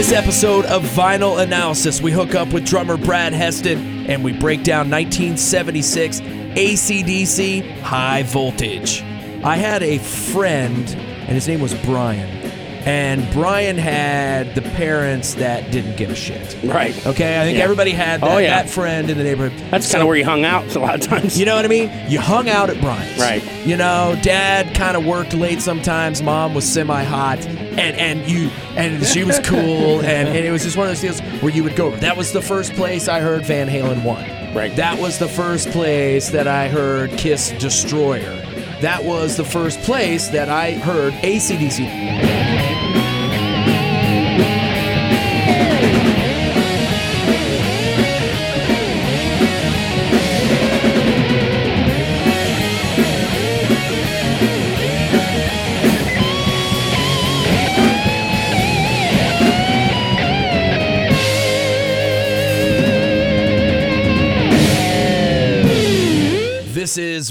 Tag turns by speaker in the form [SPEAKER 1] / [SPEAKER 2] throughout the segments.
[SPEAKER 1] This episode of Vinyl Analysis, we hook up with drummer Brad Heston and we break down 1976 ACDC High Voltage. I had a friend, and his name was Brian. And Brian had the parents that didn't give a shit.
[SPEAKER 2] Right.
[SPEAKER 1] Okay, I think
[SPEAKER 2] Yeah.
[SPEAKER 1] everybody had that,
[SPEAKER 2] Oh, yeah.
[SPEAKER 1] that friend in the neighborhood.
[SPEAKER 2] That's
[SPEAKER 1] So-
[SPEAKER 2] kind of where you hung out a lot of times.
[SPEAKER 1] you know what I mean? You hung out at Brian's.
[SPEAKER 2] Right.
[SPEAKER 1] You know, dad kind of worked late sometimes. Mom was semi hot. And and you and she was cool and, and it was just one of those deals where you would go. That was the first place I heard Van Halen one.
[SPEAKER 2] Right.
[SPEAKER 1] That was the first place that I heard Kiss Destroyer. That was the first place that I heard ACDC.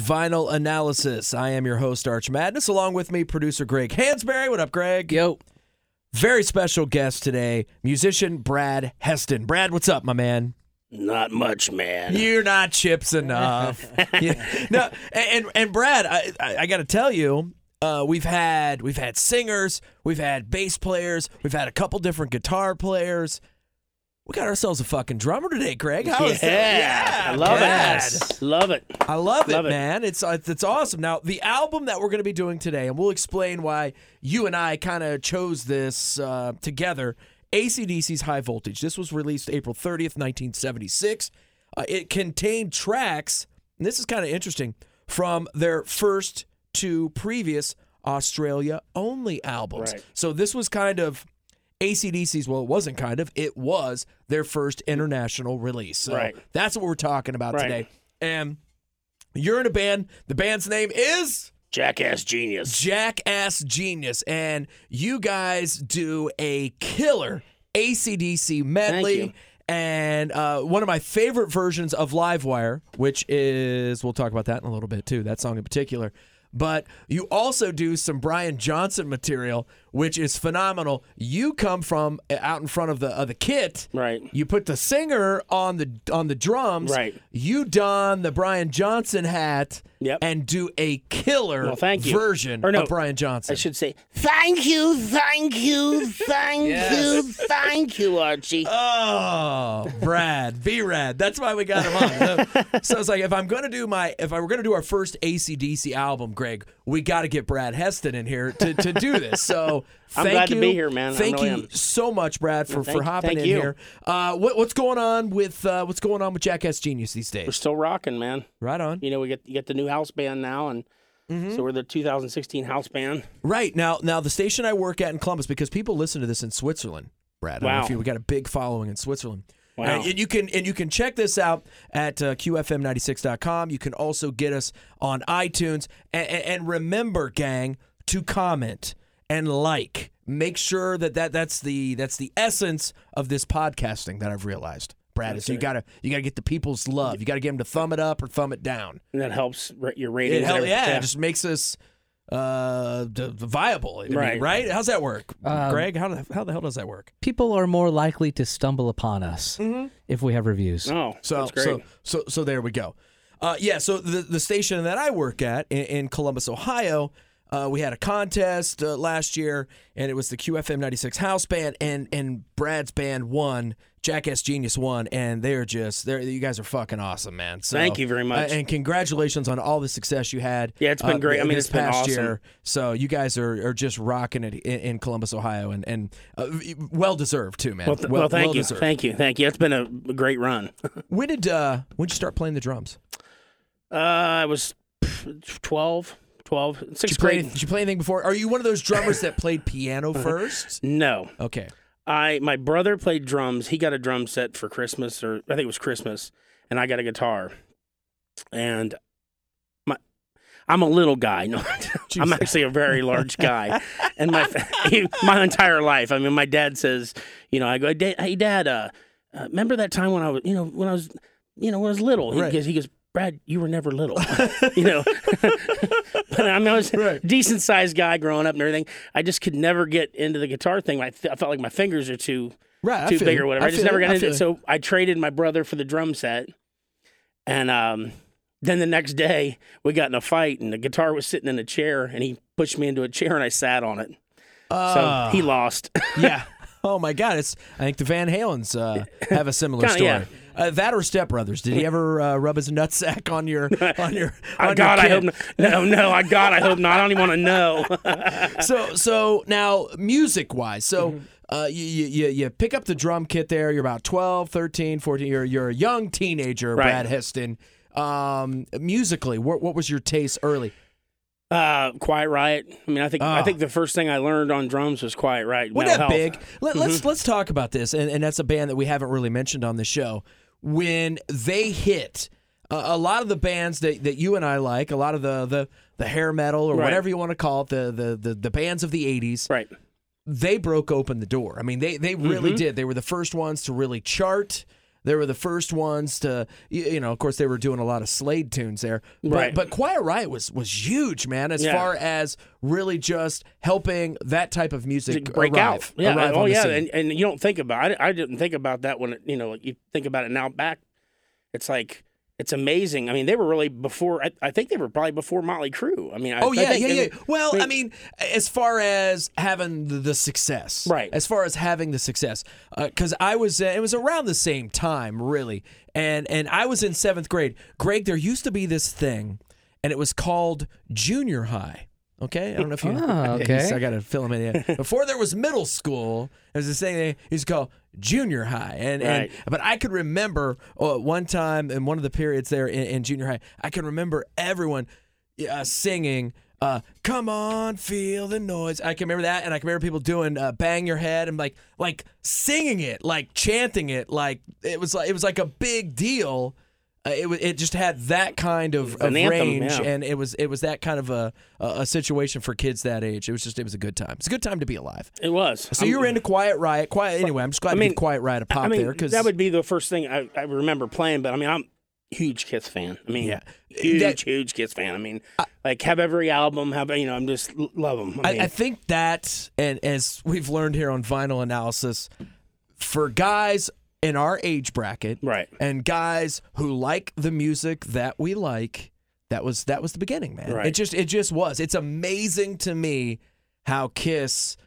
[SPEAKER 1] Vinyl Analysis. I am your host, Arch Madness. Along with me, producer Greg Hansberry. What up, Greg?
[SPEAKER 3] Yo.
[SPEAKER 1] Very special guest today, musician Brad Heston. Brad, what's up, my man?
[SPEAKER 2] Not much, man.
[SPEAKER 1] You're not chips enough. Yeah. No, and and Brad, I I, I got to tell you, uh, we've had we've had singers, we've had bass players, we've had a couple different guitar players. We got ourselves a fucking drummer today, Greg. How is
[SPEAKER 2] yeah,
[SPEAKER 1] that?
[SPEAKER 2] I love it. Love it.
[SPEAKER 1] I love it,
[SPEAKER 2] Love it.
[SPEAKER 1] man. It's uh, it's awesome. Now, the album that we're going to be doing today, and we'll explain why you and I kind of chose this uh, together. ACDC's High Voltage. This was released April 30th, 1976. Uh, it contained tracks, and this is kind of interesting, from their first two previous Australia only albums.
[SPEAKER 2] Right.
[SPEAKER 1] So this was kind of ACDC's, well, it wasn't kind of, it was their first international release. So
[SPEAKER 2] Right.
[SPEAKER 1] that's what we're talking about
[SPEAKER 2] Right.
[SPEAKER 1] today. And you're in a band. The band's name is
[SPEAKER 2] Jackass genius.
[SPEAKER 1] Jackass Genius. And you guys do a killer ACDC medley. And uh, one of my favorite versions of Livewire, which is, we'll talk about that in a little bit too, that song in particular. But you also do some Brian Johnson material, which is phenomenal. You come from uh, out in front of the of the kit,
[SPEAKER 2] Right.
[SPEAKER 1] You put the singer on the on the drums,
[SPEAKER 2] Right.
[SPEAKER 1] You don the Brian Johnson hat,
[SPEAKER 2] Yep.
[SPEAKER 1] and do a killer
[SPEAKER 2] Well, thank you.
[SPEAKER 1] version
[SPEAKER 2] Or no,
[SPEAKER 1] of Brian Johnson.
[SPEAKER 2] I should say, thank you, thank you, thank you, thank you, Archie.
[SPEAKER 1] Oh, Brad, B Rad. That's why we got him on. so it's like if I'm gonna do my if I were gonna do our first ACDC album, Greg, we got to get Brad Heston in here to, to do this. So
[SPEAKER 2] I'm
[SPEAKER 1] thank
[SPEAKER 2] glad to
[SPEAKER 1] you.
[SPEAKER 2] be here, man.
[SPEAKER 1] Thank
[SPEAKER 2] really
[SPEAKER 1] you
[SPEAKER 2] am.
[SPEAKER 1] so much, Brad, for,
[SPEAKER 2] thank-
[SPEAKER 1] for hopping in
[SPEAKER 2] you.
[SPEAKER 1] here. Uh, what, what's going on with uh, what's going on with Jackass Genius these days?
[SPEAKER 2] We're still rocking, man.
[SPEAKER 1] Right on.
[SPEAKER 2] You know, we get you get the new house band now, and
[SPEAKER 1] Mm-hmm.
[SPEAKER 2] so we're the 2016 house band.
[SPEAKER 1] Right now, now the station I work at in Columbus, because people listen to this in Switzerland. Brad, I don't know
[SPEAKER 2] Wow.
[SPEAKER 1] if you- we got a big following in Switzerland.
[SPEAKER 2] Wow.
[SPEAKER 1] And, you can and you can check this out at uh, qfm96.com. You can also get us on iTunes. And, and remember, gang, to comment and like. Make sure that, that that's the that's the essence of this podcasting that I've realized. Brad, is you gotta you gotta get the people's love. You gotta get them to thumb it up or thumb it down.
[SPEAKER 2] And that helps your ratings.
[SPEAKER 1] It yeah,
[SPEAKER 2] everything.
[SPEAKER 1] it just makes us uh d- viable. I mean,
[SPEAKER 2] Right.
[SPEAKER 1] right? How's that work,
[SPEAKER 3] Um,
[SPEAKER 1] Greg? How the, how the hell does that work?
[SPEAKER 3] People are more likely to stumble upon us if we have reviews.
[SPEAKER 2] Oh,
[SPEAKER 1] So
[SPEAKER 2] that's great.
[SPEAKER 1] so so so there we go. Uh, yeah, so the the station that I work at in, in Columbus, Ohio, uh, we had a contest uh, last year, and it was the QFM '96 house band, and and Brad's band won. Jackass Genius One, and they're just they're you guys are fucking awesome, man. So,
[SPEAKER 2] Thank you very much.
[SPEAKER 1] uh, and congratulations on all the success you had.
[SPEAKER 2] Yeah, it's been
[SPEAKER 1] uh,
[SPEAKER 2] great. I mean,
[SPEAKER 1] this
[SPEAKER 2] it's been
[SPEAKER 1] past
[SPEAKER 2] awesome.
[SPEAKER 1] year. So you guys are, are just rocking it in, in Columbus, Ohio, and and uh, well deserved too, man.
[SPEAKER 2] well, th- well, thank you,
[SPEAKER 1] deserved.
[SPEAKER 2] thank you, thank you. It's been a great run.
[SPEAKER 1] When did uh when did you start playing the drums?
[SPEAKER 2] Uh, I was pff, 12, 12,
[SPEAKER 1] Did you
[SPEAKER 2] sixth
[SPEAKER 1] play,
[SPEAKER 2] grade.
[SPEAKER 1] did you play anything before? Are you one of those drummers that played piano first?
[SPEAKER 2] No,
[SPEAKER 1] Okay.
[SPEAKER 2] I my brother played drums. He got a drum set for Christmas, or I think it was Christmas, and I got a guitar. And my, I'm a little guy. No, I'm actually a very large guy, and my my entire life. I mean, my dad says, you know, I go, hey, dad, uh, uh, remember that time when I was, you know, when I was, you know, when I was little? He,
[SPEAKER 1] Right.
[SPEAKER 2] goes, he goes, Brad, you were never little, you know. but I mean, I was a decent sized guy growing up and everything. I just could never get into the guitar thing. I, th- I felt like my fingers are too
[SPEAKER 1] Right,
[SPEAKER 2] too big
[SPEAKER 1] you.
[SPEAKER 2] or whatever.
[SPEAKER 1] I
[SPEAKER 2] I, just never
[SPEAKER 1] you.
[SPEAKER 2] got into it.
[SPEAKER 1] feel
[SPEAKER 2] So I traded my brother for the drum set, and um, then the next day we got in a fight, and the guitar was sitting in a chair, and he pushed me into a chair, and I sat on it.
[SPEAKER 1] Ah.
[SPEAKER 2] so he lost.
[SPEAKER 1] yeah. Oh my God! It's I think the Van Halens uh, have a similar
[SPEAKER 2] Kinda,
[SPEAKER 1] story.
[SPEAKER 2] yeah.
[SPEAKER 1] Uh, that or Step Brothers? Did he ever uh, rub his nutsack on your on your? On
[SPEAKER 2] God,
[SPEAKER 1] your
[SPEAKER 2] I hope not. no, no. I God, I hope not. I don't even want to know.
[SPEAKER 1] So so now music wise, so.
[SPEAKER 2] Mm-hmm.
[SPEAKER 1] Uh, you, you, you pick up the drum kit there. You're about 12, 13, 14. You're, you're a young teenager,
[SPEAKER 2] Right.
[SPEAKER 1] Brad Heston. Um, musically, what, what was your taste early?
[SPEAKER 2] Uh, Quiet Riot. I mean, I think I
[SPEAKER 1] Ah.
[SPEAKER 2] think the first thing I learned on drums was Quiet Riot.
[SPEAKER 1] Wasn't that
[SPEAKER 2] Health.
[SPEAKER 1] big? Let, Let's let's talk about this, and, and that's a band that we haven't really mentioned on the show. When they hit, uh, a lot of the bands that, that you and I like, a lot of the the, the hair metal or
[SPEAKER 2] Right.
[SPEAKER 1] whatever you want to call it, the, the the the bands of the '80s,
[SPEAKER 2] Right.
[SPEAKER 1] they broke open the door. I mean, they they really
[SPEAKER 2] Mm-hmm.
[SPEAKER 1] did. They were the first ones to really chart. They were the first ones to, you know, of course, they were doing a lot of Slade tunes there. But,
[SPEAKER 2] Right.
[SPEAKER 1] but Quiet Riot was was huge, man, as
[SPEAKER 2] Yeah.
[SPEAKER 1] far as really just helping that type of music
[SPEAKER 2] to break
[SPEAKER 1] arrive,
[SPEAKER 2] out. Yeah.
[SPEAKER 1] arrive
[SPEAKER 2] oh yeah. And, and you don't think about it. I didn't think about that when it, you know you think about it now back. It's like it's amazing. I mean, they were really before. I, I think they were probably before Motley Crue. I mean, I,
[SPEAKER 1] Oh
[SPEAKER 2] I
[SPEAKER 1] yeah,
[SPEAKER 2] think
[SPEAKER 1] yeah, yeah.
[SPEAKER 2] were-
[SPEAKER 1] Well, I mean, as far as having the, the success,
[SPEAKER 2] Right.
[SPEAKER 1] As far as having the success, because I was, uh, it was around the same time, really, and and I was in seventh grade. Greg, there used to be this thing, and it was called junior high. Okay, I don't know if you.
[SPEAKER 3] Ah, okay.
[SPEAKER 1] I got to fill them in. Yeah. Before there was middle school, there was this thing they used to call junior high, and,
[SPEAKER 2] Right.
[SPEAKER 1] and but I could remember uh, one time in one of the periods there in, in junior high, I can remember everyone uh, singing. Uh, come on, feel the noise. I can remember that, and I can remember people doing uh, "Bang Your Head" and like like singing it, like chanting it, like it was like it was like a big deal. Uh, it it just had that kind of,
[SPEAKER 2] an
[SPEAKER 1] of
[SPEAKER 2] anthem,
[SPEAKER 1] range,
[SPEAKER 2] yeah.
[SPEAKER 1] and it was it was that kind of a, a a situation for kids that age. It was just it was a good time. It's a good time to be alive.
[SPEAKER 2] It was.
[SPEAKER 1] So you were into Quiet Riot. Quiet anyway. I'm just glad
[SPEAKER 2] I
[SPEAKER 1] to
[SPEAKER 2] mean,
[SPEAKER 1] Quiet Riot a pop
[SPEAKER 2] I mean,
[SPEAKER 1] there because
[SPEAKER 2] that would be the first thing I, I remember playing. But I mean, I'm huge Kiss fan. I mean,
[SPEAKER 1] Yeah.
[SPEAKER 2] huge,
[SPEAKER 1] That-
[SPEAKER 2] huge Kiss fan. I mean, like have every album. Have you know? I'm just love them. I mean,
[SPEAKER 1] I, I think that, and as we've learned here on Vinyl Analysis, for guys in our age bracket,
[SPEAKER 2] Right.
[SPEAKER 1] and guys who like the music that we like, that was that was the beginning, man.
[SPEAKER 2] Right.
[SPEAKER 1] It just it just was. It's amazing to me how Kiss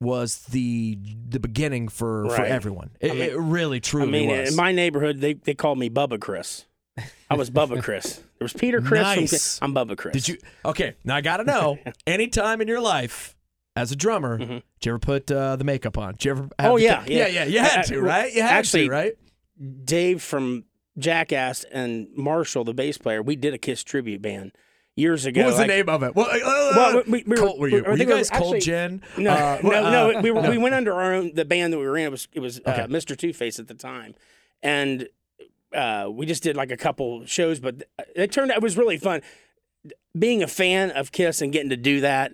[SPEAKER 1] was the the beginning for for everyone. It,
[SPEAKER 2] mean-
[SPEAKER 1] it really
[SPEAKER 2] I
[SPEAKER 1] truly
[SPEAKER 2] mean,
[SPEAKER 1] was.
[SPEAKER 2] in my neighborhood, they, they called me Bubba Chris. I was Bubba Chris. There was Peter Criss. from-
[SPEAKER 1] Nice.
[SPEAKER 2] I'm Bubba Chris.
[SPEAKER 1] Did you? Okay, now I got to know. any time in your life as a drummer, did you ever put uh, the makeup on? Did you ever?
[SPEAKER 2] Mm-hmm. Oh, yeah,
[SPEAKER 1] yeah,
[SPEAKER 2] yeah.
[SPEAKER 1] yeah. You had
[SPEAKER 2] Uh,
[SPEAKER 1] to, right? You had
[SPEAKER 2] actually,
[SPEAKER 1] to, right?
[SPEAKER 2] Dave from Jackass and Marshall, the bass player, we did a Kiss tribute band years ago.
[SPEAKER 1] What was the name of it? Well, uh,
[SPEAKER 2] Well, we- we were-
[SPEAKER 1] Colt, were you? Were you
[SPEAKER 2] think we were
[SPEAKER 1] guys Cold
[SPEAKER 2] actually-
[SPEAKER 1] Gen?
[SPEAKER 2] No,
[SPEAKER 1] Uh,
[SPEAKER 2] no,
[SPEAKER 1] uh,
[SPEAKER 2] no. We were, we went under our own. The band that we were in it was it was uh,
[SPEAKER 1] Okay.
[SPEAKER 2] Mr. Two Face at the time, and uh, we just did like a couple shows. But it turned out it was really fun. Being a fan of Kiss and getting to do that,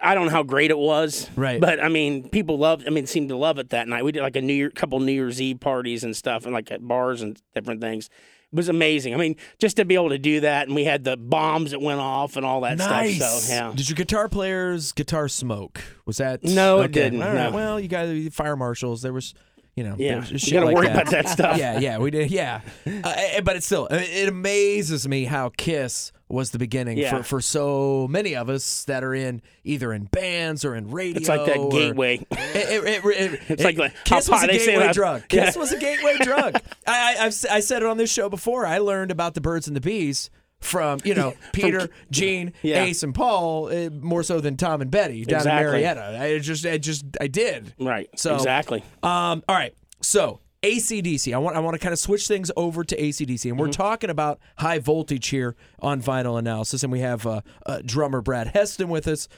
[SPEAKER 2] I don't know how great it was,
[SPEAKER 1] Right.
[SPEAKER 2] But I mean, people loved. I mean, seemed to love it that night. We did like a New Year, couple New Year's Eve parties and stuff, and like at bars and different things. It was amazing. I mean, just to be able to do that, and we had the bombs that went off and all that
[SPEAKER 1] Nice.
[SPEAKER 2] stuff. So yeah,
[SPEAKER 1] Did your guitar players guitar smoke? Was that
[SPEAKER 2] No, it didn't,
[SPEAKER 1] All right.
[SPEAKER 2] no.
[SPEAKER 1] Well, you guys, fire marshals. There was, you know,
[SPEAKER 2] yeah. You got to
[SPEAKER 1] like
[SPEAKER 2] worry
[SPEAKER 1] that.
[SPEAKER 2] about that stuff.
[SPEAKER 1] yeah, yeah, we did. Yeah, uh, but it's still it it amazes me how Kiss was the beginning
[SPEAKER 2] Yeah.
[SPEAKER 1] for, for so many of us that are in either in bands or in radio.
[SPEAKER 2] It's like that
[SPEAKER 1] or-
[SPEAKER 2] gateway.
[SPEAKER 1] It, it, it, it,
[SPEAKER 2] It's
[SPEAKER 1] it-
[SPEAKER 2] like
[SPEAKER 1] Kiss was a
[SPEAKER 2] pot- they say
[SPEAKER 1] gateway drug.
[SPEAKER 2] Yeah.
[SPEAKER 1] Kiss was a gateway drug. I, I, I said it on this show before. I learned about the birds and the bees from you know Peter, Gene,
[SPEAKER 2] Yeah.
[SPEAKER 1] Ace, and Paul uh, more so than Tom and Betty down
[SPEAKER 2] Exactly.
[SPEAKER 1] in Marietta. I just, I just, I did.
[SPEAKER 2] Right.
[SPEAKER 1] So-
[SPEAKER 2] exactly.
[SPEAKER 1] Um, all right. So ACDC. I want I want to kind of switch things over to ACDC, and we're talking about high voltage here on Vinyl Analysis, and we have uh, uh, drummer Brad Heston with us.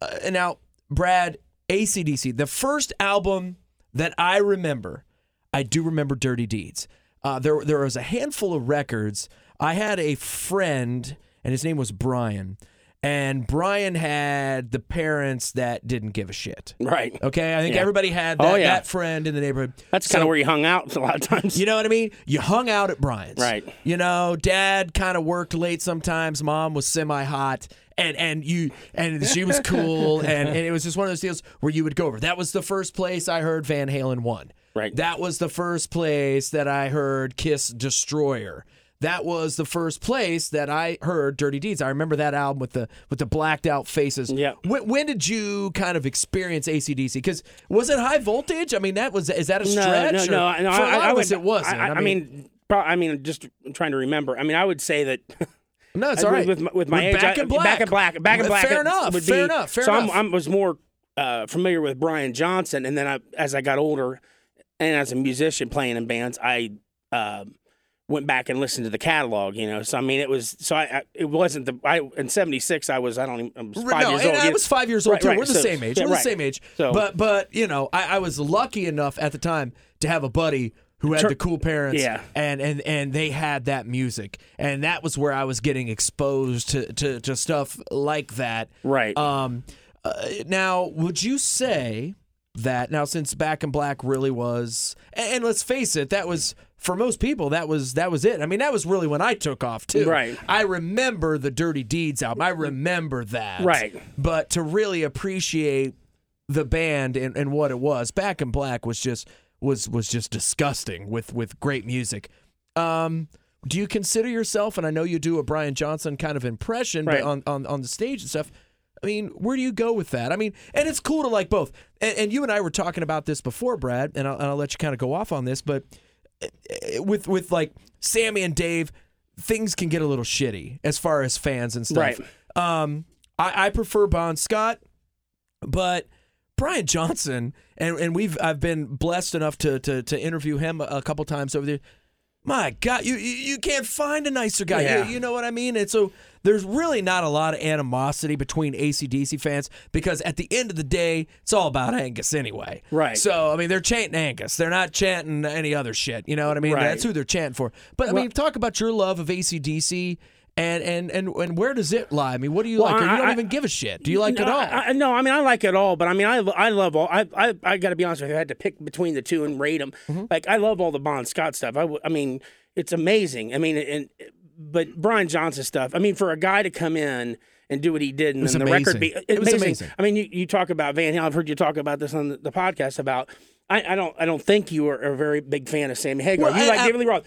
[SPEAKER 1] Uh, and now, Brad, ACDC, the first album that I remember, I do remember Dirty Deeds. Uh, there there was a handful of records. I had a friend, and his name was Brian. And Brian had the parents that didn't give a shit.
[SPEAKER 2] Right.
[SPEAKER 1] Okay, I think
[SPEAKER 2] Yeah.
[SPEAKER 1] everybody had that,
[SPEAKER 2] Oh, yeah.
[SPEAKER 1] that friend in the neighborhood.
[SPEAKER 2] That's
[SPEAKER 1] So-
[SPEAKER 2] kind of where you hung out a lot of times.
[SPEAKER 1] you know what I mean? You hung out at Brian's.
[SPEAKER 2] Right.
[SPEAKER 1] You know, dad kind of worked late sometimes. Mom was semi hot. And and you and she was cool and, and it was just one of those deals where you would go over. That was the first place I heard Van Halen one.
[SPEAKER 2] Right.
[SPEAKER 1] That was the first place that I heard Kiss Destroyer. That was the first place that I heard Dirty Deeds. I remember that album with the with the blacked out faces.
[SPEAKER 2] Yeah.
[SPEAKER 1] When, when did you kind of experience ACDC? Because was it high voltage? I mean, that was is that a stretch?
[SPEAKER 2] no, no, no.
[SPEAKER 1] For a
[SPEAKER 2] I, I
[SPEAKER 1] of
[SPEAKER 2] would,
[SPEAKER 1] it wasn't.
[SPEAKER 2] I, I mean, pro- I mean, just trying to remember. I mean, I would say that
[SPEAKER 1] no, it's all right.
[SPEAKER 2] with, with my age,
[SPEAKER 1] back
[SPEAKER 2] I-
[SPEAKER 1] in black,
[SPEAKER 2] back in black, back in black.
[SPEAKER 1] Fair enough.
[SPEAKER 2] would
[SPEAKER 1] fair
[SPEAKER 2] be-
[SPEAKER 1] enough. Fair
[SPEAKER 2] so
[SPEAKER 1] enough.
[SPEAKER 2] I was more uh, familiar with Brian Johnson, and then I, as I got older, and as a musician playing in bands, I. Uh, went back and listened to the catalog, you know. So I mean, it was so I, I it wasn't the I in '76 I was I don't even I was five
[SPEAKER 1] no,
[SPEAKER 2] years
[SPEAKER 1] and
[SPEAKER 2] old.
[SPEAKER 1] I was five years old
[SPEAKER 2] Right,
[SPEAKER 1] too.
[SPEAKER 2] right.
[SPEAKER 1] We're the
[SPEAKER 2] So-
[SPEAKER 1] same age.
[SPEAKER 2] yeah,
[SPEAKER 1] We're
[SPEAKER 2] right.
[SPEAKER 1] the same age.
[SPEAKER 2] So-
[SPEAKER 1] but but you know, I, I was lucky enough at the time to have a buddy who had the cool parents.
[SPEAKER 2] Yeah.
[SPEAKER 1] And and and they had that music, and that was where I was getting exposed to to, to stuff like that.
[SPEAKER 2] Right.
[SPEAKER 1] Um. Uh, now, would you say that now since Back in Black really was, and, and let's face it, that was for most people that was that was it. I mean, that was really when I took off too.
[SPEAKER 2] Right.
[SPEAKER 1] I remember the Dirty Deeds album. I remember that.
[SPEAKER 2] Right.
[SPEAKER 1] But to really appreciate the band and, and what it was, Back in Black was just was was just disgusting with with great music. Um, do you consider yourself, and I know you do a Brian Johnson kind of impression,
[SPEAKER 2] Right.
[SPEAKER 1] but on, on on the stage and stuff. I mean, where do you go with that? I mean, and it's cool to like both. And, and you and I were talking about this before, Brad, and I'll, and I'll let you kind of go off on this. But uh, with with like Sammy and Dave, things can get a little shitty as far as fans and stuff.
[SPEAKER 2] Right.
[SPEAKER 1] Um, I, I prefer Bon Scott, but Brian Johnson, and, and we've I've been blessed enough to to, to interview him a, a couple times over there. My God, you you, can't find a nicer guy.
[SPEAKER 2] Yeah.
[SPEAKER 1] You, you know what I mean? And so there's really not a lot of animosity between ACDC fans because at the end of the day, it's all about Angus anyway.
[SPEAKER 2] Right.
[SPEAKER 1] So I mean, they're chanting Angus. They're not chanting any other shit. You know what I mean?
[SPEAKER 2] Right.
[SPEAKER 1] That's who they're chanting for. But I mean, talk about your love of ACDC. And, and and and where does it lie? I mean, what do you
[SPEAKER 2] Well,
[SPEAKER 1] like? Or you
[SPEAKER 2] I-
[SPEAKER 1] don't
[SPEAKER 2] I-
[SPEAKER 1] even give a shit. Do you like
[SPEAKER 2] no,
[SPEAKER 1] it all?
[SPEAKER 2] I, I, no, I mean I like it all, but I mean I, I love all. I I, I got to be honest with you. I had to pick between the two and rate them.
[SPEAKER 1] Mm-hmm.
[SPEAKER 2] Like I love all the Bon Scott stuff. I, I mean it's amazing. I mean and but Brian Johnson stuff. I mean for a guy to come in and do what he did and the record be
[SPEAKER 1] It was amazing.
[SPEAKER 2] I mean you, you talk about Van Halen. I've heard you talk about this on the, the podcast about. I, I don't I don't think you are a very big fan of Sammy Hagar.
[SPEAKER 1] Well,
[SPEAKER 2] you
[SPEAKER 1] I-
[SPEAKER 2] like
[SPEAKER 1] I-
[SPEAKER 2] David Lee Roth.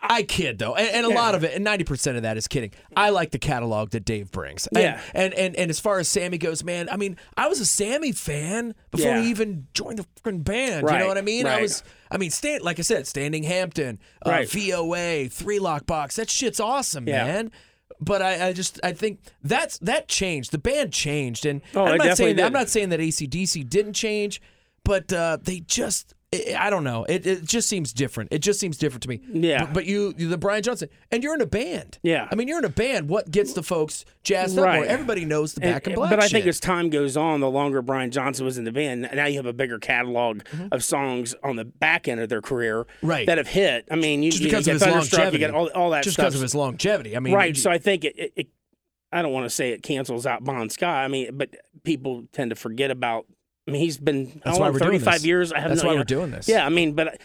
[SPEAKER 1] I kid though, and, and a lot of it, and ninety percent of that is kidding. I like the catalog that Dave brings. And,
[SPEAKER 2] Yeah.
[SPEAKER 1] and and and as far as Sammy goes, man, I mean, I was a Sammy fan before
[SPEAKER 2] Yeah.
[SPEAKER 1] he even joined the freaking band. You know what I mean? I was, I mean, stand like I said, Standing Hampton, uh,
[SPEAKER 2] Right.
[SPEAKER 1] VOA, Three Lock Box. That shit's awesome,
[SPEAKER 2] Yeah.
[SPEAKER 1] man. But I, I just I think that's that changed. The band changed, and
[SPEAKER 2] Oh,
[SPEAKER 1] I'm not saying that, I'm not saying that ACDC didn't change, but uh, they just. I don't know. It, it just seems different. It just seems different to me.
[SPEAKER 2] Yeah.
[SPEAKER 1] But, but you, the Brian Johnson, and you're in a band.
[SPEAKER 2] Yeah.
[SPEAKER 1] I mean, you're in a band. What gets the folks jazzed up?
[SPEAKER 2] Right.
[SPEAKER 1] More? Everybody knows the back and black.
[SPEAKER 2] But I think as time goes on, the longer Brian Johnson was in the band, now you have a bigger catalog of songs on the back end of their career
[SPEAKER 1] Mm-hmm. Right.
[SPEAKER 2] that have hit. I mean, you,
[SPEAKER 1] just
[SPEAKER 2] you,
[SPEAKER 1] because
[SPEAKER 2] you
[SPEAKER 1] of
[SPEAKER 2] get
[SPEAKER 1] his longevity.
[SPEAKER 2] you get all, all that
[SPEAKER 1] just
[SPEAKER 2] stuff.
[SPEAKER 1] because of his longevity. I mean,
[SPEAKER 2] right. So I think it, it, it I don't want to say it cancels out Bon Scott. I mean, but people tend to forget about. I mean, he's been
[SPEAKER 1] That's why we're doing
[SPEAKER 2] 35
[SPEAKER 1] this.
[SPEAKER 2] years. I have
[SPEAKER 1] That's
[SPEAKER 2] no,
[SPEAKER 1] why
[SPEAKER 2] you
[SPEAKER 1] we're doing this.
[SPEAKER 2] Yeah, I mean, but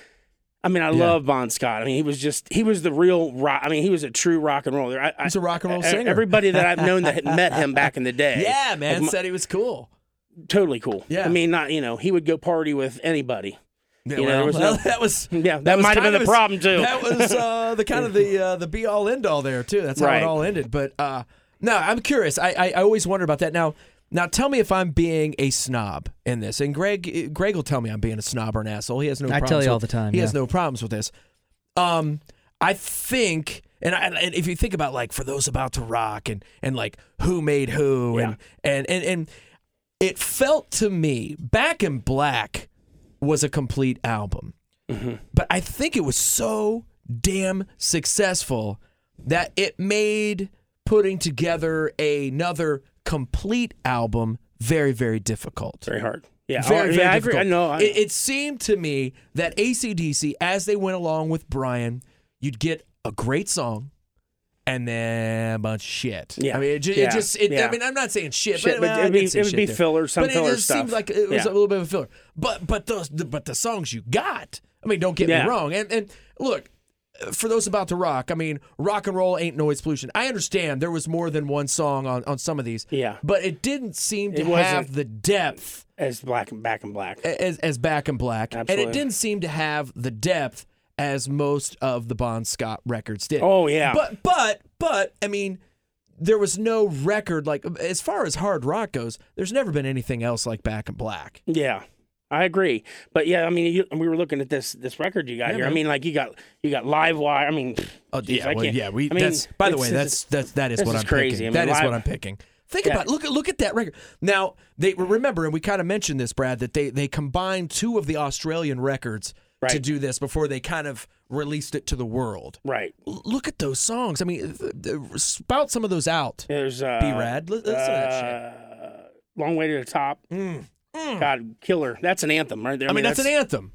[SPEAKER 2] I mean, I
[SPEAKER 1] Yeah.
[SPEAKER 2] love Bon Scott. I mean, he was just he was the real rock. I mean, he was a true rock and roller. I,
[SPEAKER 1] He's a rock and roll
[SPEAKER 2] I-
[SPEAKER 1] singer.
[SPEAKER 2] Everybody that I've known that had met him back in the day,
[SPEAKER 1] yeah, man, said he was cool.
[SPEAKER 2] totally cool.
[SPEAKER 1] Yeah.
[SPEAKER 2] I mean, not you know, he would go party with anybody.
[SPEAKER 1] Yeah,
[SPEAKER 2] You know, there was no-
[SPEAKER 1] that was
[SPEAKER 2] Yeah, that,
[SPEAKER 1] was
[SPEAKER 2] might have
[SPEAKER 1] kind
[SPEAKER 2] been
[SPEAKER 1] of
[SPEAKER 2] the
[SPEAKER 1] his-
[SPEAKER 2] problem too.
[SPEAKER 1] That was uh, the kind of the uh, the be all end all there too. That's how
[SPEAKER 2] Right.
[SPEAKER 1] it all ended. But uh, no, I'm curious. I, I I always wonder about that. Now now tell me if I'm being a snob in this. And Greg Greg will tell me I'm being a snob or an asshole. He has no.
[SPEAKER 3] I
[SPEAKER 1] problems
[SPEAKER 3] tell you all the time,
[SPEAKER 1] He has no problems with this. Um, I think. And, I, and if you think about like for those about to rock and and like who made who and and and and it felt to me back in black was a complete album but I think it was so damn successful that it made putting together another complete album very, very difficult.
[SPEAKER 2] very hard. Yeah,
[SPEAKER 1] Very,
[SPEAKER 2] oh,
[SPEAKER 1] very
[SPEAKER 2] yeah, I agree. I know. I,
[SPEAKER 1] it, it seemed to me that ACDC, as they went along with Brian, you'd get a great song, and then a bunch of shit.
[SPEAKER 2] Yeah.
[SPEAKER 1] I mean, it, ju-
[SPEAKER 2] Yeah.
[SPEAKER 1] it just. It, I mean, I'm not saying shit,
[SPEAKER 2] Shit,
[SPEAKER 1] but,
[SPEAKER 2] but
[SPEAKER 1] uh,
[SPEAKER 2] it'd be- it would be
[SPEAKER 1] there.
[SPEAKER 2] filler, some
[SPEAKER 1] but
[SPEAKER 2] filler
[SPEAKER 1] it just seemed like it was
[SPEAKER 2] Yeah.
[SPEAKER 1] a little bit of a filler. But but those but the songs you got. I mean, don't get
[SPEAKER 2] Yeah.
[SPEAKER 1] me wrong. And and look, for those about to rock, I mean, rock and roll ain't noise pollution. I understand there was more than one song on, on some of these.
[SPEAKER 2] Yeah.
[SPEAKER 1] But it didn't seem to have the depth
[SPEAKER 2] as black and back and black.
[SPEAKER 1] as as Back in Black, and it didn't seem to have the depth as most of the Bon Scott records did.
[SPEAKER 2] Oh yeah.
[SPEAKER 1] But but but I mean, there was no record like as far as hard rock goes. There's never been anything else like Back and Black.
[SPEAKER 2] Yeah, I agree. But yeah, I mean, you, we were looking at this this record you got
[SPEAKER 1] Yeah,
[SPEAKER 2] here. I mean, like you got you got Live Wire. I mean,
[SPEAKER 1] Oh
[SPEAKER 2] geez,
[SPEAKER 1] yeah, well, yeah. We
[SPEAKER 2] I mean,
[SPEAKER 1] that's by the way that's that's that is what
[SPEAKER 2] is
[SPEAKER 1] I'm
[SPEAKER 2] crazy.
[SPEAKER 1] picking.
[SPEAKER 2] I mean,
[SPEAKER 1] that is what I'm picking. Think
[SPEAKER 2] Yeah.
[SPEAKER 1] about look at look at that record. Now they remember, and we kind of mentioned this, Brad, that they they combined two of the Australian records to do this before they kind of released it to the world.
[SPEAKER 2] right.
[SPEAKER 1] L- Look at those songs. I mean, th- th- spout some of those out.
[SPEAKER 2] There's uh,
[SPEAKER 1] Be rad. Listen to that shit.
[SPEAKER 2] uh, Long way to the top. God, killer. That's an anthem right there.
[SPEAKER 1] I mean, that's, an anthem.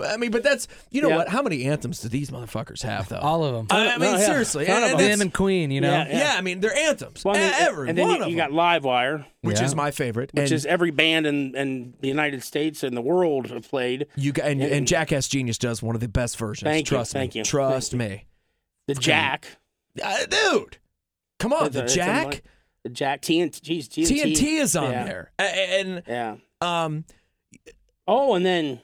[SPEAKER 1] I mean, but that's you know
[SPEAKER 2] Yeah.
[SPEAKER 1] what? How many anthems do these motherfuckers have though?
[SPEAKER 3] All of them.
[SPEAKER 1] I, I mean,
[SPEAKER 2] No, yeah.
[SPEAKER 1] seriously,
[SPEAKER 2] Ton
[SPEAKER 1] and-
[SPEAKER 2] of
[SPEAKER 1] and
[SPEAKER 2] them.
[SPEAKER 3] and Queen, you know.
[SPEAKER 2] Yeah,
[SPEAKER 1] yeah. I mean, they're anthems.
[SPEAKER 2] Well, I mean,
[SPEAKER 1] Every
[SPEAKER 2] and then
[SPEAKER 1] one
[SPEAKER 2] you,
[SPEAKER 1] of
[SPEAKER 2] you got Live Wire,
[SPEAKER 1] which
[SPEAKER 3] Yeah.
[SPEAKER 1] is my favorite.
[SPEAKER 2] which
[SPEAKER 1] and
[SPEAKER 2] is every band in, in the United States and the world have played.
[SPEAKER 1] you got, and, and Jackass Genius does one of the best versions.
[SPEAKER 2] Thank you,
[SPEAKER 1] Trust me.
[SPEAKER 2] thank you,
[SPEAKER 1] Trust
[SPEAKER 2] thank
[SPEAKER 1] me,
[SPEAKER 2] The Jack,
[SPEAKER 1] Uh, dude. Come on,
[SPEAKER 2] It's
[SPEAKER 1] the
[SPEAKER 2] a- it's a
[SPEAKER 1] Jack.
[SPEAKER 2] Jack TNT, geez, TNT,
[SPEAKER 1] TNT is on
[SPEAKER 2] Yeah.
[SPEAKER 1] there, and
[SPEAKER 2] Yeah.
[SPEAKER 1] um.
[SPEAKER 2] Oh, and then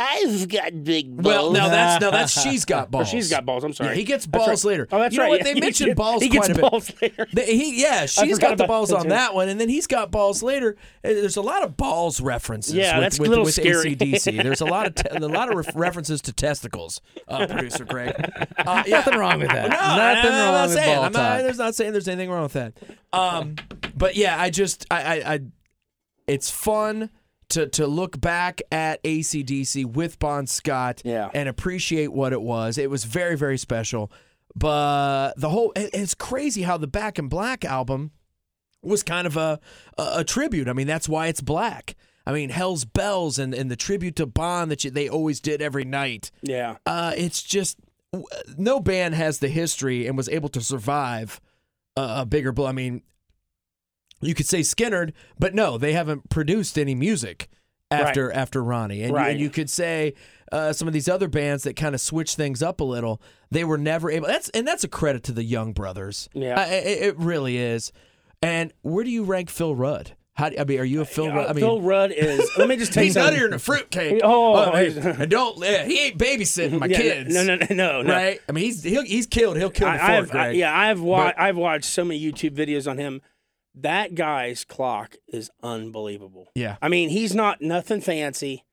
[SPEAKER 2] I've got big balls.
[SPEAKER 1] Well, no, that's no, that's she's got
[SPEAKER 2] Or
[SPEAKER 1] balls.
[SPEAKER 2] she's got balls. I'm sorry.
[SPEAKER 1] Yeah, he gets balls
[SPEAKER 2] right.
[SPEAKER 1] later.
[SPEAKER 2] Oh, that's
[SPEAKER 1] you know
[SPEAKER 2] right.
[SPEAKER 1] what? They
[SPEAKER 2] He
[SPEAKER 1] mentioned
[SPEAKER 2] gets-
[SPEAKER 1] balls
[SPEAKER 2] He
[SPEAKER 1] quite a bit.
[SPEAKER 2] balls later.
[SPEAKER 1] They- he, yeah, she's got the balls on that one, and then he's got balls later. Uh, There's a lot of balls references.
[SPEAKER 2] Yeah,
[SPEAKER 1] with,
[SPEAKER 2] that's a little
[SPEAKER 1] with
[SPEAKER 2] scary.
[SPEAKER 1] AC/DC. There's a lot of te- a lot of ref- references to testicles. Uh, Producer Greg, uh, yeah.
[SPEAKER 3] Nothing wrong with that.
[SPEAKER 1] No,
[SPEAKER 3] Nothing
[SPEAKER 1] I'm
[SPEAKER 3] wrong
[SPEAKER 1] not
[SPEAKER 3] with
[SPEAKER 1] saying.
[SPEAKER 3] ball
[SPEAKER 1] I'm not, there's not saying there's anything wrong with that. Um, but yeah, I just I, I, I it's fun to to look back at ACDC with Bon Scott
[SPEAKER 2] Yeah.
[SPEAKER 1] and appreciate what it was. It was very very special. But the whole it- it's crazy how the Back in Black album was kind of a, a a tribute. I mean, that's why it's black. I mean, Hell's Bells and, and the tribute to Bon that you, they always did every night.
[SPEAKER 2] Yeah.
[SPEAKER 1] Uh, it's just no band has the history and was able to survive a, a bigger blow. I mean, you could say Skynyrd, but no, they haven't produced any music after after Ronnie. And, you, and you could say uh, some of these other bands that kind of switch things up a little, they were never able. That's and that's a credit to the Young Brothers.
[SPEAKER 2] Yeah.
[SPEAKER 1] I- I- it really is. And where do you rank Phil Rudd? How I mean, are you a Phil Rudd? I mean,
[SPEAKER 2] Phil Rudd is. Let me just tell you
[SPEAKER 1] He's
[SPEAKER 2] something.
[SPEAKER 1] nuttier than a fruitcake.
[SPEAKER 2] Oh,
[SPEAKER 1] hey,
[SPEAKER 2] he's-
[SPEAKER 1] and don't. Yeah, he ain't babysitting my
[SPEAKER 2] Yeah,
[SPEAKER 1] kids.
[SPEAKER 2] No, no, no, no, no.
[SPEAKER 1] Right? I mean, he's he'll, he's killed. He'll kill
[SPEAKER 2] I,
[SPEAKER 1] before
[SPEAKER 2] I've, I, yeah, I've wa-
[SPEAKER 1] But-
[SPEAKER 2] I've watched so many YouTube videos on him. That guy's clock is unbelievable.
[SPEAKER 1] Yeah.
[SPEAKER 2] I mean, he's not nothing fancy,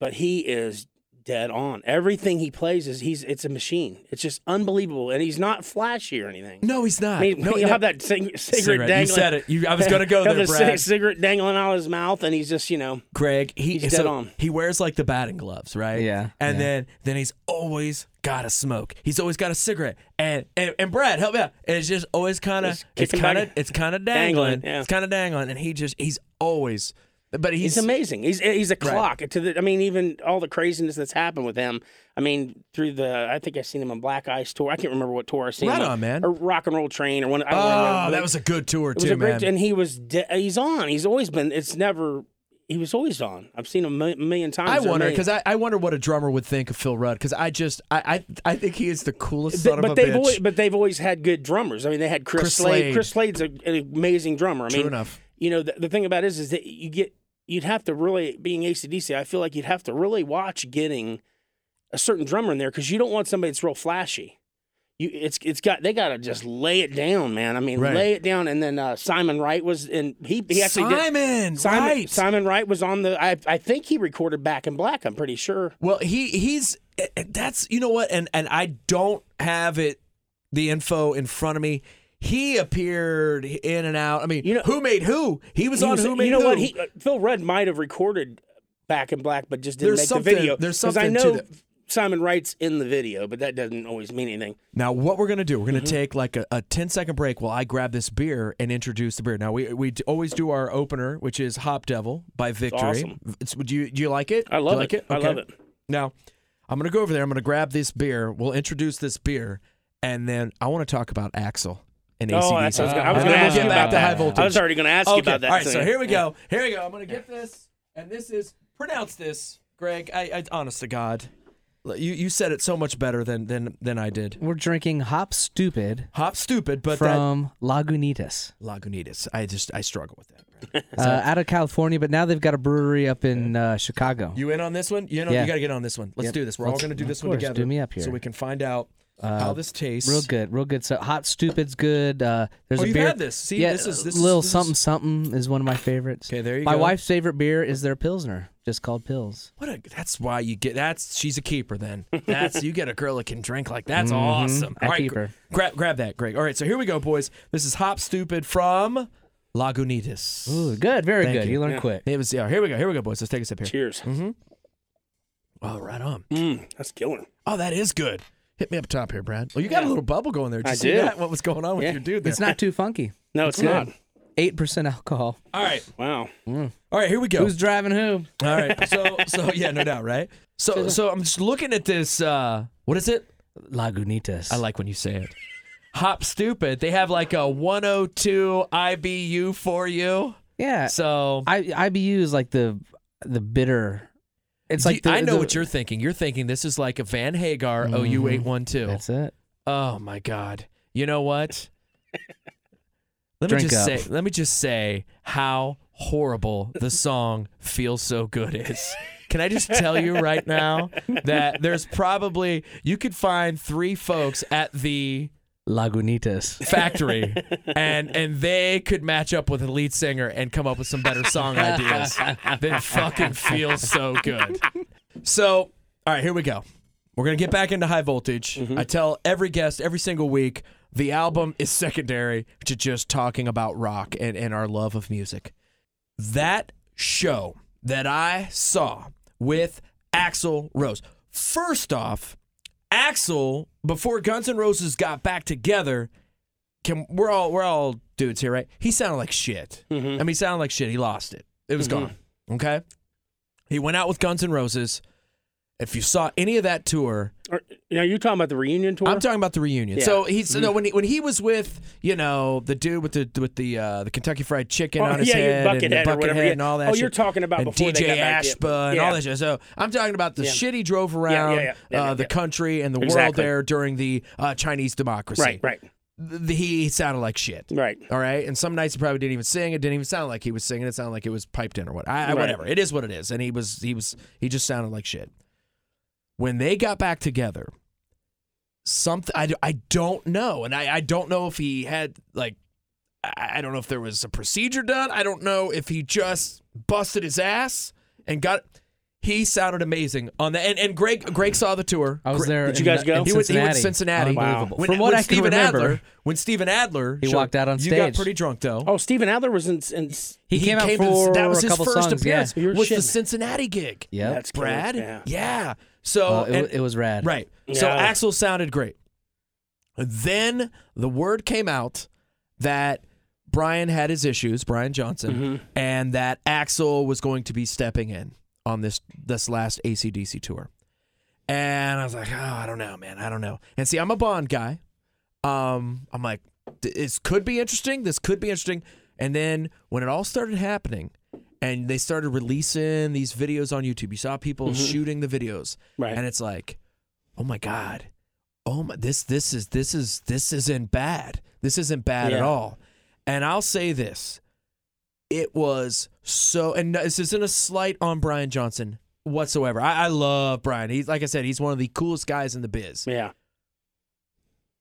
[SPEAKER 2] but he is dead on. Everything he plays is he's it's a machine. It's just unbelievable, and he's not flashy or anything.
[SPEAKER 1] No, he's not.
[SPEAKER 2] I mean,
[SPEAKER 1] no,
[SPEAKER 2] he'll
[SPEAKER 1] no.
[SPEAKER 2] have that cig- cigarette,
[SPEAKER 1] Cigarette.
[SPEAKER 2] dangling.
[SPEAKER 1] You said it. You, I was going to go there,
[SPEAKER 2] have the
[SPEAKER 1] Brad.
[SPEAKER 2] cig- cigarette dangling out of his mouth, and he's just you know
[SPEAKER 1] Greg, he
[SPEAKER 2] He's
[SPEAKER 1] so
[SPEAKER 2] dead on.
[SPEAKER 1] he wears like the batting gloves, right?
[SPEAKER 3] Yeah,
[SPEAKER 1] And
[SPEAKER 3] yeah.
[SPEAKER 1] then then he's always got a smoke. He's always got a cigarette. And and, and Brad, help me out. And it's just always kind of it's kind of it's kind of dangling.
[SPEAKER 2] Dangling, yeah.
[SPEAKER 1] It's kind of dangling and he just he's always but he's,
[SPEAKER 2] He's amazing. He's he's a clock to the. I mean, even all the craziness that's happened with him. I mean, through the. I think I've seen him on Black Ice tour. I can't remember what tour I seen
[SPEAKER 1] Right on, man.
[SPEAKER 2] Or Rock and Roll Train or one. I don't
[SPEAKER 1] Oh, that was a good tour too,
[SPEAKER 2] a great.
[SPEAKER 1] man.
[SPEAKER 2] And he was. De- he's on. He's always been. It's never. He was always on. I've seen him a million times.
[SPEAKER 1] I wonder because I, I wonder what a drummer would think of Phil Rudd because I just I, I I think he is the coolest son
[SPEAKER 2] but
[SPEAKER 1] of a
[SPEAKER 2] they've
[SPEAKER 1] bitch.
[SPEAKER 2] always, but they've always had good drummers. I mean, they had Chris,
[SPEAKER 1] Chris
[SPEAKER 2] Slade.
[SPEAKER 1] Slade.
[SPEAKER 2] Chris Slade's a, an amazing drummer. I
[SPEAKER 1] True
[SPEAKER 2] mean,
[SPEAKER 1] enough.
[SPEAKER 2] you know, the, the thing about it is, is that you get, you'd have to really, being ACDC, I feel like you'd have to really watch getting a certain drummer in there because you don't want somebody that's real flashy. You, it's it's got they got to just lay it down, man. I mean,
[SPEAKER 1] Right.
[SPEAKER 2] lay it down. And then uh, Simon Wright was, and he he actually did.
[SPEAKER 1] Simon,
[SPEAKER 2] Simon,
[SPEAKER 1] right?
[SPEAKER 2] Simon Wright was on the. I I think he recorded Back in Black. I'm pretty sure.
[SPEAKER 1] Well, he he's eh, eh, that's you know what, and and I don't have it the info in front of me. He appeared in and out. I mean,
[SPEAKER 2] You know-
[SPEAKER 1] who made who? He was
[SPEAKER 2] He
[SPEAKER 1] on
[SPEAKER 2] was-
[SPEAKER 1] Who Made
[SPEAKER 2] you know
[SPEAKER 1] Who.
[SPEAKER 2] what? He, uh, Phil Rudd might have recorded Back in Black, but just didn't
[SPEAKER 1] There's
[SPEAKER 2] make the video.
[SPEAKER 1] there's
[SPEAKER 2] 'Cause I
[SPEAKER 1] something to
[SPEAKER 2] know
[SPEAKER 1] that.
[SPEAKER 2] Simon Wright's in the video, but that doesn't always mean anything.
[SPEAKER 1] Now, what we're gonna do? We're gonna
[SPEAKER 2] Mm-hmm.
[SPEAKER 1] take like a, a 10 second break while I grab this beer and introduce the beer. Now, we we always do our opener, which is Hop Devil by Victory.
[SPEAKER 2] awesome.
[SPEAKER 1] It's, do you do you like it?
[SPEAKER 2] I love
[SPEAKER 1] like
[SPEAKER 2] it.
[SPEAKER 1] it.
[SPEAKER 2] I love it.
[SPEAKER 1] Now, I'm gonna go over there. I'm gonna grab this beer. We'll introduce this beer, and then I want to talk about Axl and
[SPEAKER 2] Oh,
[SPEAKER 1] ACDC.
[SPEAKER 2] that's what I was gonna, I was
[SPEAKER 1] And
[SPEAKER 2] gonna
[SPEAKER 1] then
[SPEAKER 2] ask you about
[SPEAKER 1] to high
[SPEAKER 2] that.
[SPEAKER 1] voltage.
[SPEAKER 2] I was already going to ask you about that.
[SPEAKER 1] All right, so here we go. Here we go. I'm gonna get this, and this is pronounce this, Greg. I, I honest to God, you you said it so much better than than than I did.
[SPEAKER 3] We're drinking Hop Stoopid
[SPEAKER 1] Hop stupid, but
[SPEAKER 3] from Lagunitas,
[SPEAKER 1] that Lagunitas. I just I struggle with that.
[SPEAKER 3] Uh, out of California, but now they've got a brewery up in uh, Chicago.
[SPEAKER 1] You in on this one? You know,
[SPEAKER 3] Yeah.
[SPEAKER 1] you got to get on this one. Let's
[SPEAKER 3] Yep.
[SPEAKER 1] do this. We're all
[SPEAKER 3] Let's-
[SPEAKER 1] going to do this one
[SPEAKER 3] course,
[SPEAKER 1] together.
[SPEAKER 3] do me up here.
[SPEAKER 1] so we can find out
[SPEAKER 3] Uh,
[SPEAKER 1] how this tastes.
[SPEAKER 3] Real good, real good. So Hop Stoopid's good. Uh, there's
[SPEAKER 1] Oh,
[SPEAKER 3] a
[SPEAKER 1] you've
[SPEAKER 3] beer.
[SPEAKER 1] had this. See,
[SPEAKER 3] yeah,
[SPEAKER 1] this is this is-
[SPEAKER 3] little
[SPEAKER 1] this is-
[SPEAKER 3] something something is one of my favorites.
[SPEAKER 1] Okay, there you
[SPEAKER 3] My
[SPEAKER 1] go.
[SPEAKER 3] My wife's favorite beer is their Pilsner, just called Pils.
[SPEAKER 1] What a that's why you get that's she's a keeper then. That's you get a girl that can drink like that's
[SPEAKER 3] Mhm,
[SPEAKER 1] awesome.
[SPEAKER 3] I
[SPEAKER 1] All right,
[SPEAKER 3] keep
[SPEAKER 1] gr-
[SPEAKER 3] her.
[SPEAKER 1] grab grab that, Greg. All right, so here we go, boys. This is Hop Stoopid from Lagunitas.
[SPEAKER 3] Ooh, good, very
[SPEAKER 1] Thank
[SPEAKER 3] good.
[SPEAKER 1] you.
[SPEAKER 3] You, learn
[SPEAKER 2] Yeah.
[SPEAKER 3] quick.
[SPEAKER 1] It was yeah. Here we go. Here we go, boys. Let's take a sip here.
[SPEAKER 2] Cheers.
[SPEAKER 1] Mm-hmm. Oh, right on.
[SPEAKER 2] Mm, that's killing.
[SPEAKER 1] Oh, that is good. Hit me up top here, Brad. Well, you got a little bubble going there. Did you
[SPEAKER 2] I
[SPEAKER 1] see
[SPEAKER 2] do.
[SPEAKER 1] that? What was going on with
[SPEAKER 2] Yeah.
[SPEAKER 1] your dude there?
[SPEAKER 3] It's not too funky.
[SPEAKER 2] No, it's
[SPEAKER 3] Good.
[SPEAKER 2] not.
[SPEAKER 3] Eight percent alcohol.
[SPEAKER 1] All right.
[SPEAKER 2] Wow.
[SPEAKER 1] All right, here we go.
[SPEAKER 3] Who's driving who?
[SPEAKER 1] All right. So so yeah, no doubt, right? So so I'm just looking at this uh what is it?
[SPEAKER 3] Lagunitas.
[SPEAKER 1] I like when you say it. Hop stupid. They have like a 102 IBU for you.
[SPEAKER 3] Yeah.
[SPEAKER 1] So
[SPEAKER 3] I IBU is like the the bitter. It's like
[SPEAKER 1] you-
[SPEAKER 3] the,
[SPEAKER 1] I know
[SPEAKER 3] the-
[SPEAKER 1] what you're thinking. You're thinking this is like a Van Hagar
[SPEAKER 3] Mhm.
[SPEAKER 1] OU 812.
[SPEAKER 3] That's it.
[SPEAKER 1] Oh my god. You know what? Let me
[SPEAKER 3] Drink
[SPEAKER 1] just
[SPEAKER 3] up.
[SPEAKER 1] say let me just say how horrible the song Feels So Good is. Can I just tell you right now that there's probably you could find three folks at the
[SPEAKER 3] Lagunitas.
[SPEAKER 1] factory and and they could match up with a lead singer and come up with some better song ideas that fucking feels so good. So, all right, here we go. We're going to get back into high voltage. Mm-hmm. I tell every guest every single week the album is secondary to just talking about rock and, and our love of music. That show that I saw with Axl Rose. First off, Axl, before Guns N' Roses got back together, can we're all we're all dudes here, right? He sounded like shit. Mm-hmm. I mean, he sounded like shit. He lost it. It was mm-hmm. gone. Okay. He went out with Guns N' Roses. If you saw any of that tour,
[SPEAKER 2] Are, you know, you're talking about the reunion tour.
[SPEAKER 1] I'm talking about the reunion.
[SPEAKER 2] Yeah.
[SPEAKER 1] So he's no when he when he was with you know the dude with the with the uh, the Kentucky Fried Chicken
[SPEAKER 2] Oh,
[SPEAKER 1] on his
[SPEAKER 2] yeah,
[SPEAKER 1] head and the
[SPEAKER 2] Buckethead or whatever,
[SPEAKER 1] Buckethead and all that.
[SPEAKER 2] Oh,
[SPEAKER 1] shit.
[SPEAKER 2] you're talking about
[SPEAKER 1] and
[SPEAKER 2] before
[SPEAKER 1] DJ
[SPEAKER 2] they got
[SPEAKER 1] Ashba and
[SPEAKER 2] Yeah.
[SPEAKER 1] all that shit. So I'm talking about the shit he drove around uh, the country and the world there during the uh, Chinese democracy.
[SPEAKER 2] right, right,
[SPEAKER 1] he sounded like shit.
[SPEAKER 2] right.
[SPEAKER 1] All right, and some nights he probably didn't even sing. It didn't even sound like he was singing. It sounded like it was piped in or what. I, I-
[SPEAKER 2] Right.
[SPEAKER 1] Whatever. It is what it is. And he was he was he just sounded like shit. When they got back together, something I, I don't know, and I, I don't know if he had like I, I don't know if there was a procedure done. I don't know if he just busted his ass and got. He sounded amazing on that, and, and Greg Greg saw the tour.
[SPEAKER 3] I was there.
[SPEAKER 2] Did
[SPEAKER 3] in
[SPEAKER 2] you guys
[SPEAKER 3] the-
[SPEAKER 2] go?
[SPEAKER 3] in
[SPEAKER 1] he went, he went to
[SPEAKER 3] Cincinnati.
[SPEAKER 1] Cincinnati.
[SPEAKER 3] Oh, Unbelievable.
[SPEAKER 1] When,
[SPEAKER 3] From what
[SPEAKER 1] when
[SPEAKER 3] I can
[SPEAKER 1] Steven
[SPEAKER 3] remember,
[SPEAKER 1] Adler, when Steven Adler,
[SPEAKER 3] He
[SPEAKER 1] showed-
[SPEAKER 3] walked out on stage
[SPEAKER 1] You got
[SPEAKER 3] stage.
[SPEAKER 1] pretty drunk though.
[SPEAKER 2] Oh, Steven Adler was in. in
[SPEAKER 3] he, came out
[SPEAKER 1] to the-
[SPEAKER 3] for
[SPEAKER 1] that was
[SPEAKER 3] a
[SPEAKER 1] his first
[SPEAKER 3] songs.
[SPEAKER 1] appearance.
[SPEAKER 2] You're
[SPEAKER 1] was the. Cincinnati gig.
[SPEAKER 3] Yeah. Yep.
[SPEAKER 2] that's killer.
[SPEAKER 1] Brad.
[SPEAKER 2] Yeah.
[SPEAKER 1] So
[SPEAKER 3] Oh, it,
[SPEAKER 1] and-
[SPEAKER 3] it was rad.
[SPEAKER 1] right. So
[SPEAKER 2] Yeah.
[SPEAKER 1] Axl sounded great. Then the word came out that Brian had his issues, Brian Johnson,
[SPEAKER 2] Mm-hmm.
[SPEAKER 1] and that Axl was going to be stepping in on this this last ACDC tour. And I was like, oh, I don't know, man. I don't know. And see, I'm a Bon guy. Um, I'm like, this could be interesting. This could be interesting. And then when it all started happening, and they started releasing these videos on YouTube, you saw people mm-hmm. shooting the videos,
[SPEAKER 2] Right.
[SPEAKER 1] and it's like, oh my god, oh my, this this is this is this isn't bad. This isn't bad at all. And I'll say this, it was so, and this isn't a slight on Brian Johnson whatsoever. I, I love Brian. He's like I said, he's one of the coolest guys in the biz.
[SPEAKER 2] Yeah.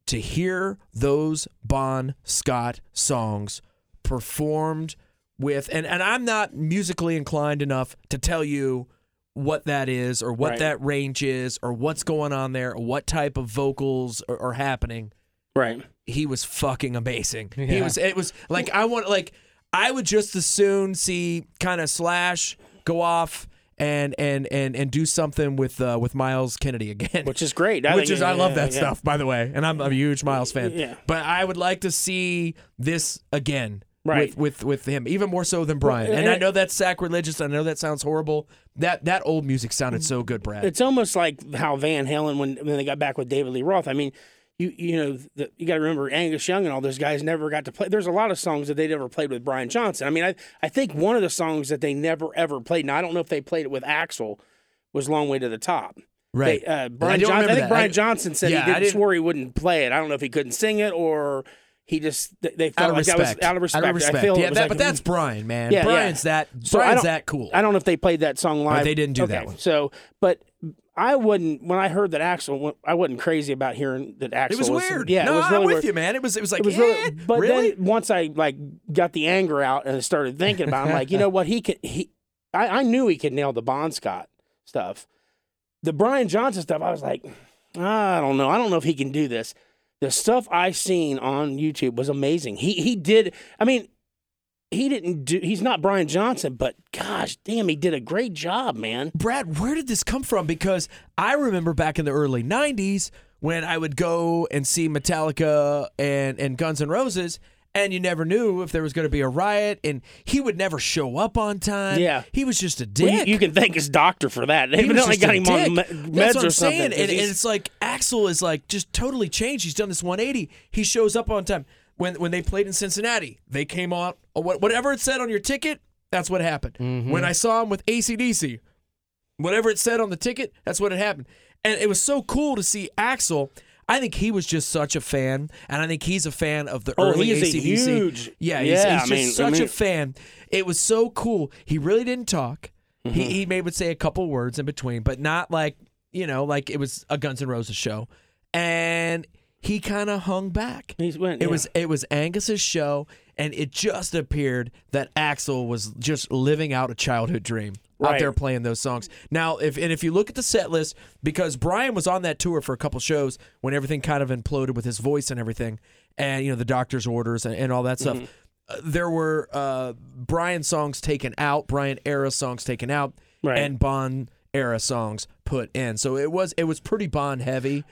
[SPEAKER 1] To hear those Bon Scott songs performed with, and and I'm not musically inclined enough to tell you what that is or what
[SPEAKER 2] Right.
[SPEAKER 1] that range is or what's going on there or what type of vocals are, are happening
[SPEAKER 2] Right.
[SPEAKER 1] he was fucking amazing. He was it was like I want like I would just as soon see kind of Slash go off and and and and do something with uh, with Myles Kennedy again.
[SPEAKER 2] Which is great.
[SPEAKER 1] Which
[SPEAKER 2] think-
[SPEAKER 1] is I love
[SPEAKER 2] yeah,
[SPEAKER 1] that
[SPEAKER 2] yeah.
[SPEAKER 1] stuff by the way, and I'm, I'm a huge Miles fan.
[SPEAKER 2] Yeah.
[SPEAKER 1] But I would like to see this again.
[SPEAKER 2] Right.
[SPEAKER 1] With, with with him, even more so than Brian. and I know that's sacrilegious. I know that sounds horrible. That that old music sounded so good, Brad.
[SPEAKER 2] It's almost like how Van Halen when when they got back with David Lee Roth. I mean, you you know the, you got to remember Angus Young and all those guys never got to play. There's a lot of songs that they never played with Brian Johnson. I mean, I I think one of the songs that they never ever played. Now I don't know if they played it with Axl. Was "Long Way to the Top."
[SPEAKER 1] Right.
[SPEAKER 2] They, uh, Brian
[SPEAKER 1] don't
[SPEAKER 2] Johnson. I think
[SPEAKER 1] that.
[SPEAKER 2] Brian
[SPEAKER 1] I-
[SPEAKER 2] Johnson said
[SPEAKER 1] Yeah,
[SPEAKER 2] he didn't
[SPEAKER 1] didn't-
[SPEAKER 2] swore he wouldn't play it. I don't know if he couldn't sing it or he just they- felt
[SPEAKER 1] out of
[SPEAKER 2] like
[SPEAKER 1] respect.
[SPEAKER 2] that was out of respect.
[SPEAKER 1] Out of respect.
[SPEAKER 2] I feel
[SPEAKER 1] yeah, that,
[SPEAKER 2] like-
[SPEAKER 1] but that's Brian, man.
[SPEAKER 2] Yeah, yeah.
[SPEAKER 1] Brian's that.
[SPEAKER 2] So
[SPEAKER 1] Brian's that cool.
[SPEAKER 2] I don't know if they played that song live.
[SPEAKER 1] they didn't do that one.
[SPEAKER 2] So, but I wouldn't. When I heard that Axl, I wasn't crazy about hearing that Axl
[SPEAKER 1] it was weird.
[SPEAKER 2] Yeah,
[SPEAKER 1] no,
[SPEAKER 2] it was really
[SPEAKER 1] I'm with
[SPEAKER 2] weird.
[SPEAKER 1] you, man. It was. It was like.
[SPEAKER 2] It was
[SPEAKER 1] eh,
[SPEAKER 2] really, but
[SPEAKER 1] really?
[SPEAKER 2] then once I like got the anger out and started thinking about, it, I'm like, you know what? He could. He, I, I knew he could nail the Bon Scott stuff. The Brian Johnson stuff, I was like, I don't know. I don't know if he can do this. The stuff I seen on YouTube was amazing. He he did. I mean, he didn't do. He's not Brian Johnson, but gosh, damn, he did a great job, man.
[SPEAKER 1] Brad, where did this come from? Because I remember back in the early '90s when I would go and see Metallica and and Guns N' Roses. And you never knew if there was going to be a riot, and he would never show up on time.
[SPEAKER 2] Yeah.
[SPEAKER 1] he was just a
[SPEAKER 2] Well,
[SPEAKER 1] dick.
[SPEAKER 2] you, you can thank his doctor for that. They evidently got him on
[SPEAKER 1] dick.
[SPEAKER 2] me-
[SPEAKER 1] That's
[SPEAKER 2] meds
[SPEAKER 1] what
[SPEAKER 2] or
[SPEAKER 1] I'm
[SPEAKER 2] something.
[SPEAKER 1] saying. And,
[SPEAKER 2] 'cause
[SPEAKER 1] and
[SPEAKER 2] he's-
[SPEAKER 1] it's like Axl is like just totally changed. He's done this 180. He shows up on time. When when they played in Cincinnati, they came on uh, whatever it said on your ticket. That's what happened.
[SPEAKER 2] Mm-hmm.
[SPEAKER 1] When I saw him with ACDC, whatever it said on the ticket, that's what had happened. And it was so cool to see Axl. I think he was just such a fan, and I think he's a fan of the
[SPEAKER 2] Oh,
[SPEAKER 1] early
[SPEAKER 2] he is a huge-
[SPEAKER 1] yeah, he's,
[SPEAKER 2] yeah,
[SPEAKER 1] he's just
[SPEAKER 2] I mean- I
[SPEAKER 1] such a fan. It was so cool. He really didn't talk.
[SPEAKER 2] Mm-hmm.
[SPEAKER 1] He he maybe would say a couple words in between, but not like you know, like it was a Guns N' Roses show, and he kind of hung back.
[SPEAKER 2] Went,
[SPEAKER 1] It
[SPEAKER 2] yeah.
[SPEAKER 1] was it was Angus's show, and it just appeared that Axl was just living out a childhood dream out there playing those songs. Now, if and if you look at the set list, because Brian was on that tour for a couple shows when everything kind of imploded with his voice and everything, and you know the doctor's orders and, and all that stuff.
[SPEAKER 2] Mm-hmm.
[SPEAKER 1] Uh, there were uh, Brian songs taken out, Brian era songs taken out,
[SPEAKER 2] Right.
[SPEAKER 1] and Bon era songs put in. So it was it was pretty Bon heavy.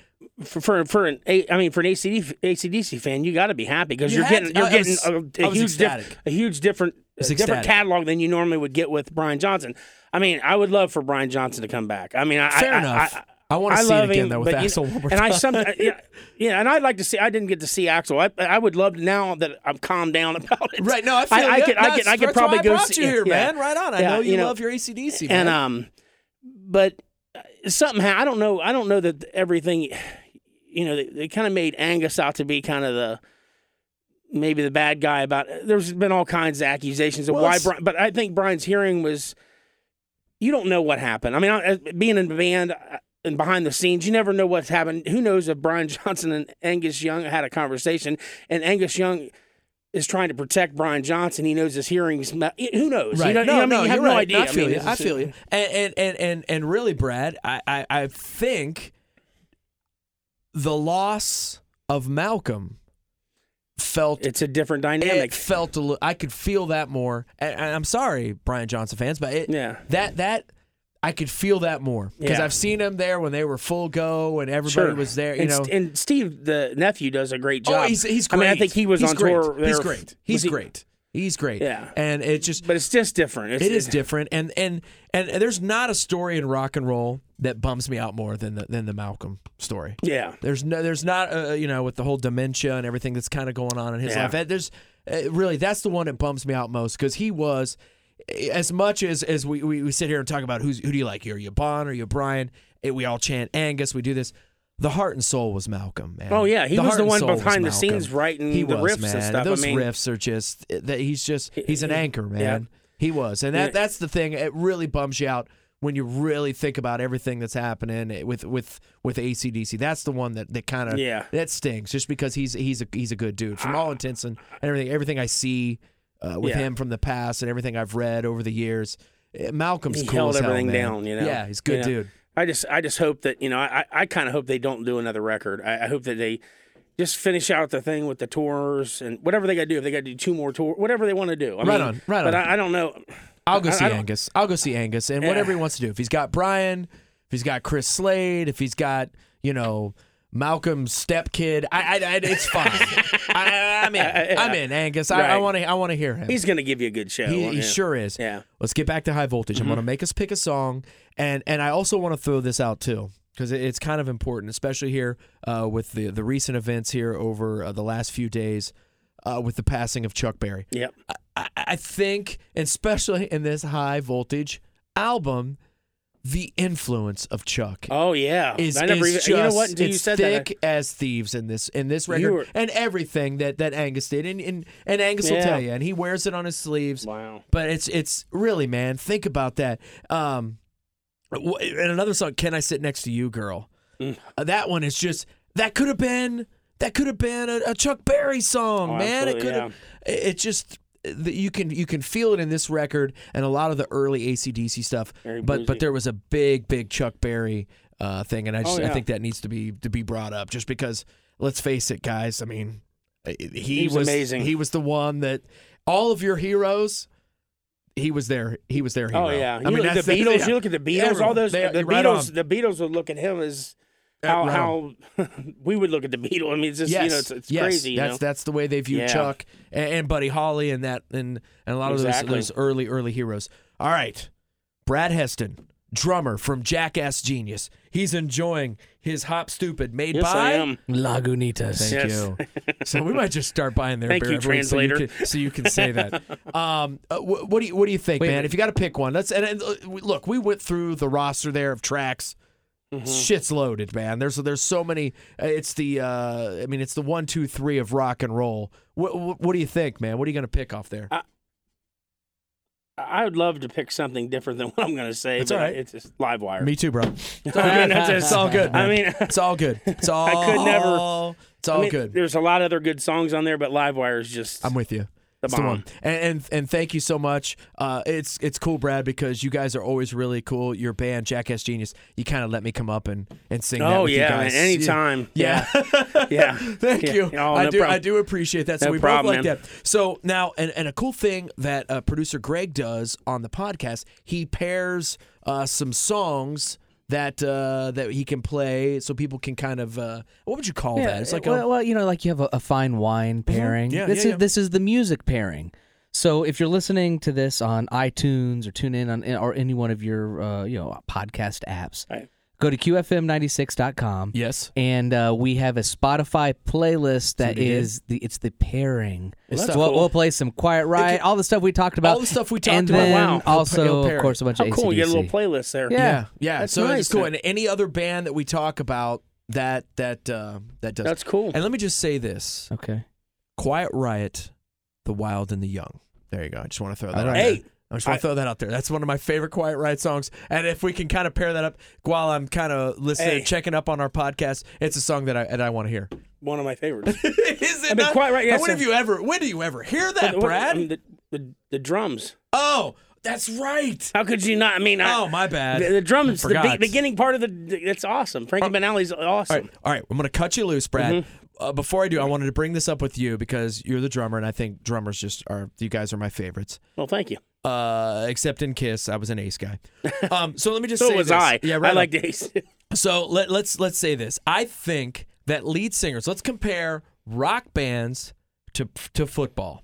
[SPEAKER 2] For for, for an A- I mean for an ACD, ACDC fan, you got to be happy because
[SPEAKER 1] You
[SPEAKER 2] you're getting
[SPEAKER 1] to-
[SPEAKER 2] you're
[SPEAKER 1] I
[SPEAKER 2] getting
[SPEAKER 1] was-
[SPEAKER 2] a,
[SPEAKER 1] I
[SPEAKER 2] a huge diff- a huge different a different catalog than you normally would get with Brian Johnson. I mean, I would love for Brian Johnson to come back. I mean, I,
[SPEAKER 1] Fair
[SPEAKER 2] I,
[SPEAKER 1] enough.
[SPEAKER 2] I,
[SPEAKER 1] I want to
[SPEAKER 2] I
[SPEAKER 1] see it again
[SPEAKER 2] him,
[SPEAKER 1] though with
[SPEAKER 2] you
[SPEAKER 1] Axl
[SPEAKER 2] know, and I some, yeah, yeah, and I'd like to see. I didn't get to see Axl. I, I would love to now that I'm calmed down about it.
[SPEAKER 1] Right. No, I feel
[SPEAKER 2] I,
[SPEAKER 1] ya.
[SPEAKER 2] could, I could, I could probably
[SPEAKER 1] I
[SPEAKER 2] go see
[SPEAKER 1] you here,
[SPEAKER 2] yeah.
[SPEAKER 1] man. Right on. I
[SPEAKER 2] Yeah,
[SPEAKER 1] know you,
[SPEAKER 2] you know,
[SPEAKER 1] love your ACDC, man.
[SPEAKER 2] and um, but something I don't know. I don't know that everything. You know, they, they kind of made Angus out to be kind of the maybe the bad guy about. There's been all kinds of accusations of
[SPEAKER 1] Well,
[SPEAKER 2] why, Brian, but I think Brian's hearing was. You don't know what happened. I mean, I- being in the band uh, and behind the scenes, you never know what's happened. Who knows if Brian Johnson and Angus Young had a conversation, and Angus Young is trying to protect Brian Johnson. He knows his hearings. Who knows?
[SPEAKER 1] Right.
[SPEAKER 2] You know,
[SPEAKER 1] no,
[SPEAKER 2] you know what I mean?
[SPEAKER 1] no,
[SPEAKER 2] you have no
[SPEAKER 1] right.
[SPEAKER 2] idea.
[SPEAKER 1] I feel
[SPEAKER 2] mean,
[SPEAKER 1] you. I feel you. And and and and, and really, Brad, I, I I think the loss of Malcolm felt
[SPEAKER 2] It's a different
[SPEAKER 1] it
[SPEAKER 2] dynamic.
[SPEAKER 1] felt a little. I could feel that more. And, and I'm sorry, Brian Johnson fans, but it,
[SPEAKER 2] Yeah.
[SPEAKER 1] that that. I could feel that more because
[SPEAKER 2] Yeah.
[SPEAKER 1] I've seen them there when they were full go and everybody
[SPEAKER 2] Sure.
[SPEAKER 1] was there. You
[SPEAKER 2] and,
[SPEAKER 1] know,
[SPEAKER 2] and Steve, the nephew, does a great job.
[SPEAKER 1] oh, he's he's
[SPEAKER 2] I
[SPEAKER 1] great.
[SPEAKER 2] mean, I think he was
[SPEAKER 1] He's
[SPEAKER 2] on
[SPEAKER 1] great.
[SPEAKER 2] tour. There.
[SPEAKER 1] He's great. He's
[SPEAKER 2] Was he-
[SPEAKER 1] great. He's great.
[SPEAKER 2] Yeah.
[SPEAKER 1] and it just
[SPEAKER 2] But it's just different. It's,
[SPEAKER 1] it is different, and and and there's not a story in rock and roll that bums me out more than the than the Malcolm story.
[SPEAKER 2] Yeah.
[SPEAKER 1] There's no, there's not, uh, you know, with the whole dementia and everything that's kind of going on in his
[SPEAKER 2] Yeah.
[SPEAKER 1] life. There's uh, really that's the one that bums me out most because he was, as much as as we, we we sit here and talk about who's who do you like? Are you Bon or you Brian? Eh, we all chant Angus. We do this. The heart and soul was Malcolm, man.
[SPEAKER 2] Oh, yeah, he
[SPEAKER 1] The
[SPEAKER 2] was the one behind the scenes writing
[SPEAKER 1] he
[SPEAKER 2] the
[SPEAKER 1] was,
[SPEAKER 2] riffs and
[SPEAKER 1] man.
[SPEAKER 2] stuff. I
[SPEAKER 1] Those
[SPEAKER 2] mean-
[SPEAKER 1] riffs are just that he's just he's an anchor, man.
[SPEAKER 2] yeah.
[SPEAKER 1] He was, and that
[SPEAKER 2] Yeah.
[SPEAKER 1] that's the thing. It really bums you out when you really think about everything that's happening with with with ACDC. That's the one that that kind of
[SPEAKER 2] Yeah.
[SPEAKER 1] that stings, just because he's he's a he's a good dude from all intents and everything. Everything I see uh, with
[SPEAKER 2] Yeah.
[SPEAKER 1] him from the past and everything I've read over the years, eh, Malcolm's
[SPEAKER 2] He
[SPEAKER 1] cool
[SPEAKER 2] held
[SPEAKER 1] as hell,
[SPEAKER 2] everything
[SPEAKER 1] man.
[SPEAKER 2] down, you know?
[SPEAKER 1] Yeah, he's a good
[SPEAKER 2] You know?
[SPEAKER 1] dude.
[SPEAKER 2] I just, I just hope that you know, I, I kind of hope they don't do another record. I, I hope that they just finish out the thing with the tours and whatever they got to do. If they got to do two more tours, whatever they want to do. I
[SPEAKER 1] Right
[SPEAKER 2] mean,
[SPEAKER 1] on, right
[SPEAKER 2] But
[SPEAKER 1] on.
[SPEAKER 2] I, I don't know.
[SPEAKER 1] I'll go
[SPEAKER 2] I-
[SPEAKER 1] see Angus. I'll go see Angus and whatever he wants to do. If he's got Brian, if he's got Chris Slade, if he's got you know Malcolm's stepkid, I, I, I it's fine. I, I'm in. I'm in. Angus. I, I want to. I want to hear him.
[SPEAKER 2] He's going to give you a good show.
[SPEAKER 1] he, he sure is.
[SPEAKER 2] Yeah.
[SPEAKER 1] Let's get back to high voltage. I'm
[SPEAKER 2] Mm-hmm.
[SPEAKER 1] going to make us pick a song, and and I also want to throw this out too because it's kind of important, especially here uh, with the the recent events here over uh, the last few days uh, with the passing of Chuck Berry.
[SPEAKER 2] Yep.
[SPEAKER 1] I, I think, especially in this high voltage album, the influence of Chuck
[SPEAKER 2] Oh yeah.
[SPEAKER 1] is,
[SPEAKER 2] I never
[SPEAKER 1] is
[SPEAKER 2] even.
[SPEAKER 1] just
[SPEAKER 2] you know what? Until you
[SPEAKER 1] it's thick
[SPEAKER 2] that.
[SPEAKER 1] as thieves in this in this record
[SPEAKER 2] were-
[SPEAKER 1] and everything that that Angus did, and and, and Angus will tell you, and he wears it on his sleeves.
[SPEAKER 2] Wow.
[SPEAKER 1] But it's it's really man, think about that. Um, and another song, "Can I Sit Next to You, Girl?"
[SPEAKER 2] Mm.
[SPEAKER 1] Uh, that one is just that could have been that could have been a, a Chuck Berry song,
[SPEAKER 2] Oh,
[SPEAKER 1] man. It could have. It it just that you can you can feel it in this record and a lot of the early ACDC stuff.
[SPEAKER 2] Very
[SPEAKER 1] but but there was a big big Chuck Berry uh, thing, and I just
[SPEAKER 2] Oh,
[SPEAKER 1] I think that needs to be to be brought up just because let's face it, guys. I mean, he,
[SPEAKER 2] He was amazing.
[SPEAKER 1] He was the one that all of your heroes. He was there. He was there. hero.
[SPEAKER 2] Oh yeah.
[SPEAKER 1] I
[SPEAKER 2] You
[SPEAKER 1] mean,
[SPEAKER 2] the Beatles.
[SPEAKER 1] yeah.
[SPEAKER 2] You look at the Beatles.
[SPEAKER 1] Everyone.
[SPEAKER 2] All those.
[SPEAKER 1] They-
[SPEAKER 2] the Beatles.
[SPEAKER 1] on.
[SPEAKER 2] The Beatles would look at him as how how we would look at the Beatles. I mean, it's just
[SPEAKER 1] yes,
[SPEAKER 2] you know, it's, it's
[SPEAKER 1] yes,
[SPEAKER 2] crazy. You
[SPEAKER 1] that's
[SPEAKER 2] know?
[SPEAKER 1] that's the way they view
[SPEAKER 2] Yeah.
[SPEAKER 1] Chuck and, and Buddy Holly and that and and a lot
[SPEAKER 2] Exactly.
[SPEAKER 1] of those those early early heroes. All right, Brad Heston, drummer from Jackass Genius. He's enjoying his Hop Stoopid made
[SPEAKER 2] yes,
[SPEAKER 1] by.
[SPEAKER 2] I am.
[SPEAKER 3] Lagunitas.
[SPEAKER 1] Thank
[SPEAKER 2] Yes.
[SPEAKER 1] you. So we might just start buying their
[SPEAKER 2] Thank
[SPEAKER 1] beer
[SPEAKER 2] you,
[SPEAKER 1] every week so you,
[SPEAKER 2] translator.
[SPEAKER 1] can, so you can say that. Um, uh, wh- what do you what do you think,
[SPEAKER 3] Wait.
[SPEAKER 1] man? If you got to pick one, let's and, and uh, look. We went through the roster there of tracks.
[SPEAKER 2] Mm-hmm.
[SPEAKER 1] Shit's loaded, man. There's there's so many. Uh, it's the uh, I mean, it's the one, two, three of rock and roll. What what, what do you think, man? What are you gonna pick off there?
[SPEAKER 2] I would love to pick something different than what I'm going to say.
[SPEAKER 1] It's
[SPEAKER 2] but
[SPEAKER 1] all right.
[SPEAKER 2] It's just live wire.
[SPEAKER 1] Me too, bro.
[SPEAKER 2] It's all
[SPEAKER 1] It's all good.
[SPEAKER 2] I mean,
[SPEAKER 1] it's all good. It's all.
[SPEAKER 2] I could never-
[SPEAKER 1] It's all
[SPEAKER 2] I mean,
[SPEAKER 1] good.
[SPEAKER 2] There's a lot of other good songs on there, but live wire is just
[SPEAKER 1] I'm with you.
[SPEAKER 2] The
[SPEAKER 1] It's the one. And, and and thank you so much. Uh, it's it's cool, Brad, because you guys are always really cool. Your band, Jackass Genius, you kind of let me come up and, and sing. that
[SPEAKER 2] Oh
[SPEAKER 1] with you
[SPEAKER 2] yeah,
[SPEAKER 1] guys.
[SPEAKER 2] man. Anytime.
[SPEAKER 1] Yeah.
[SPEAKER 2] Yeah.
[SPEAKER 1] Thank
[SPEAKER 2] Yeah.
[SPEAKER 1] you.
[SPEAKER 2] Oh,
[SPEAKER 1] I
[SPEAKER 2] no
[SPEAKER 1] do.
[SPEAKER 2] problem.
[SPEAKER 1] I do appreciate that. So
[SPEAKER 2] No
[SPEAKER 1] we
[SPEAKER 2] problem,
[SPEAKER 1] both like
[SPEAKER 2] man.
[SPEAKER 1] that. So now, and, and a cool thing that uh, producer Greg does on the podcast, he pairs uh, some songs that uh, that he can play, so people can kind of uh, what would you call that? It's like
[SPEAKER 3] well,
[SPEAKER 1] a,
[SPEAKER 3] well, you know, like you have a, a fine wine pairing.
[SPEAKER 1] Yeah,
[SPEAKER 3] this
[SPEAKER 1] yeah,
[SPEAKER 3] is
[SPEAKER 1] yeah.
[SPEAKER 3] this is the music pairing. So if you're listening to this on iTunes or tune in on or any one of your uh, you know podcast apps,
[SPEAKER 2] Right.
[SPEAKER 3] Go to qfm96.com.
[SPEAKER 1] yes.
[SPEAKER 3] And uh, we have a Spotify playlist that
[SPEAKER 1] what
[SPEAKER 3] is the it's the pairing.
[SPEAKER 1] It's
[SPEAKER 3] so we'll, we'll play some Quiet Riot, all the stuff we talked about,
[SPEAKER 1] all the stuff we talked
[SPEAKER 3] and
[SPEAKER 1] about.
[SPEAKER 3] then
[SPEAKER 2] Wow.
[SPEAKER 3] Also of course a bunch
[SPEAKER 2] How
[SPEAKER 3] of
[SPEAKER 2] cool! You get a little playlist there.
[SPEAKER 3] Yeah.
[SPEAKER 1] Yeah, yeah.
[SPEAKER 2] That's
[SPEAKER 1] so
[SPEAKER 2] nice.
[SPEAKER 1] it's cool. And any other band that we talk about that that uh, that does.
[SPEAKER 2] That's cool.
[SPEAKER 1] and let me just say this:
[SPEAKER 3] Okay.
[SPEAKER 1] Quiet Riot, The Wild and the Young. There you go. I just want to throw that out
[SPEAKER 2] Hey,
[SPEAKER 1] there. I just want to throw that out there. That's one of my favorite Quiet Riot songs. And if we can kind of pair that up while I'm kind of listening,
[SPEAKER 2] Hey.
[SPEAKER 1] checking up on our podcast, it's a song that I that I want to hear.
[SPEAKER 2] One of my favorites.
[SPEAKER 1] Is it
[SPEAKER 2] I mean,
[SPEAKER 1] not?
[SPEAKER 2] Quiet Riot, yes,
[SPEAKER 1] when have you ever? When do you ever hear that,
[SPEAKER 2] What-
[SPEAKER 1] Brad?
[SPEAKER 2] Mean, the, the, the drums.
[SPEAKER 1] oh, that's right.
[SPEAKER 2] How could you not? I mean, I,
[SPEAKER 1] Oh, my bad.
[SPEAKER 2] The, the drums, the be- beginning part of the. It's awesome. Frankie Banali's awesome.
[SPEAKER 1] All right, all right. I'm going to cut you loose, Brad.
[SPEAKER 2] Mm-hmm.
[SPEAKER 1] Uh, before I do, I wanted to bring this up with you because you're the drummer, and I think drummers just are. You guys are my favorites.
[SPEAKER 2] Well, thank you.
[SPEAKER 1] Uh, except in Kiss, I was an Ace guy. Um, so let me just
[SPEAKER 2] So
[SPEAKER 1] say
[SPEAKER 2] was
[SPEAKER 1] this.
[SPEAKER 2] I.
[SPEAKER 1] Yeah, right.
[SPEAKER 2] I
[SPEAKER 1] on.
[SPEAKER 2] like Ace.
[SPEAKER 1] So let, let's let's say this. I think that lead singers. Let's compare rock bands to to football.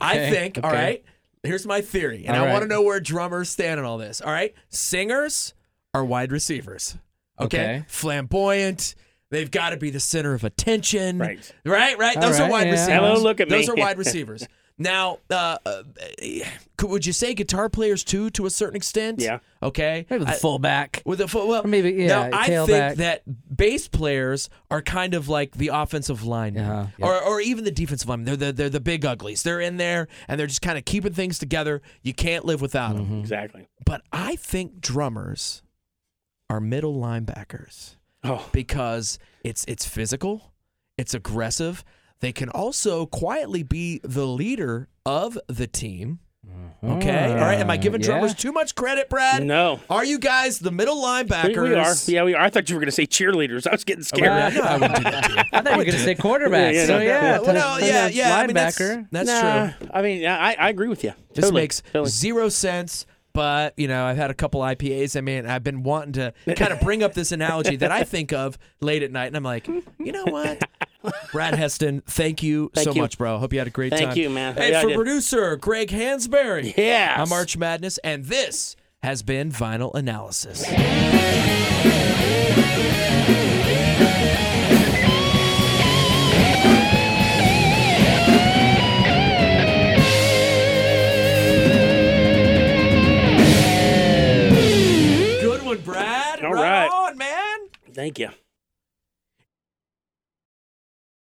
[SPEAKER 1] I think. All
[SPEAKER 3] okay.
[SPEAKER 1] right. Here's my theory, and
[SPEAKER 3] All
[SPEAKER 1] I want to know where drummers stand in all this. All right. Singers are wide receivers. Okay.
[SPEAKER 3] Okay.
[SPEAKER 1] Flamboyant. They've got to be the center of attention.
[SPEAKER 2] Right.
[SPEAKER 1] Right. Right.
[SPEAKER 3] All
[SPEAKER 1] Those are wide
[SPEAKER 3] yeah.
[SPEAKER 1] receivers.
[SPEAKER 2] Hello, look at
[SPEAKER 1] Those
[SPEAKER 2] me.
[SPEAKER 1] are wide receivers. Now, uh, uh, could, would you say guitar players too, to a certain extent?
[SPEAKER 2] Yeah.
[SPEAKER 1] Okay.
[SPEAKER 3] Maybe the
[SPEAKER 1] I-
[SPEAKER 3] fullback.
[SPEAKER 1] with the foot, well,
[SPEAKER 3] Or maybe, yeah,
[SPEAKER 1] Now I
[SPEAKER 3] tailback.
[SPEAKER 1] think that bass players are kind of like the offensive line,
[SPEAKER 3] Uh-huh, yeah.
[SPEAKER 1] or or even the defensive line. They're the they're the big uglies. They're in there and they're just kind of keeping things together. You can't live without them.
[SPEAKER 2] exactly.
[SPEAKER 1] But I think drummers are middle linebackers
[SPEAKER 2] Oh,
[SPEAKER 1] because it's it's physical, it's aggressive. They can also quietly be the leader of the team. Mm-hmm. Okay, all right. Am I giving
[SPEAKER 3] Yeah.
[SPEAKER 1] drummers too much credit, Brad?
[SPEAKER 2] no.
[SPEAKER 1] Are you guys the middle linebackers?
[SPEAKER 2] we are. Yeah, we are. I thought you were going to say cheerleaders. I was getting scared.
[SPEAKER 3] Well,
[SPEAKER 1] No, I wouldn't do that to.
[SPEAKER 3] I thought you were going to say quarterback.
[SPEAKER 2] Yeah,
[SPEAKER 3] so
[SPEAKER 2] no,
[SPEAKER 3] yeah,
[SPEAKER 1] Well, no,
[SPEAKER 3] t-
[SPEAKER 1] yeah,
[SPEAKER 3] t-
[SPEAKER 1] yeah. I mean, that's
[SPEAKER 3] linebacker.
[SPEAKER 1] that's
[SPEAKER 2] Nah,
[SPEAKER 1] true.
[SPEAKER 2] I mean, I, I agree with you.
[SPEAKER 1] This
[SPEAKER 2] Totally,
[SPEAKER 1] makes
[SPEAKER 2] totally.
[SPEAKER 1] zero sense. But you know, I've had a couple IPAs. I mean, I've been wanting to kind of bring up this analogy that I think of late at night, and I'm like, you know what, Brad Heston, thank you
[SPEAKER 2] Thank
[SPEAKER 1] so
[SPEAKER 2] you.
[SPEAKER 1] much, bro. Hope you had a great
[SPEAKER 2] Thank
[SPEAKER 1] time.
[SPEAKER 2] Thank you, man.
[SPEAKER 1] Hey,
[SPEAKER 2] Yeah,
[SPEAKER 1] for producer Greg Hansberry,
[SPEAKER 2] yeah,
[SPEAKER 1] I'm Arch Madness, and this has been Vinyl Analysis.
[SPEAKER 2] Thank you.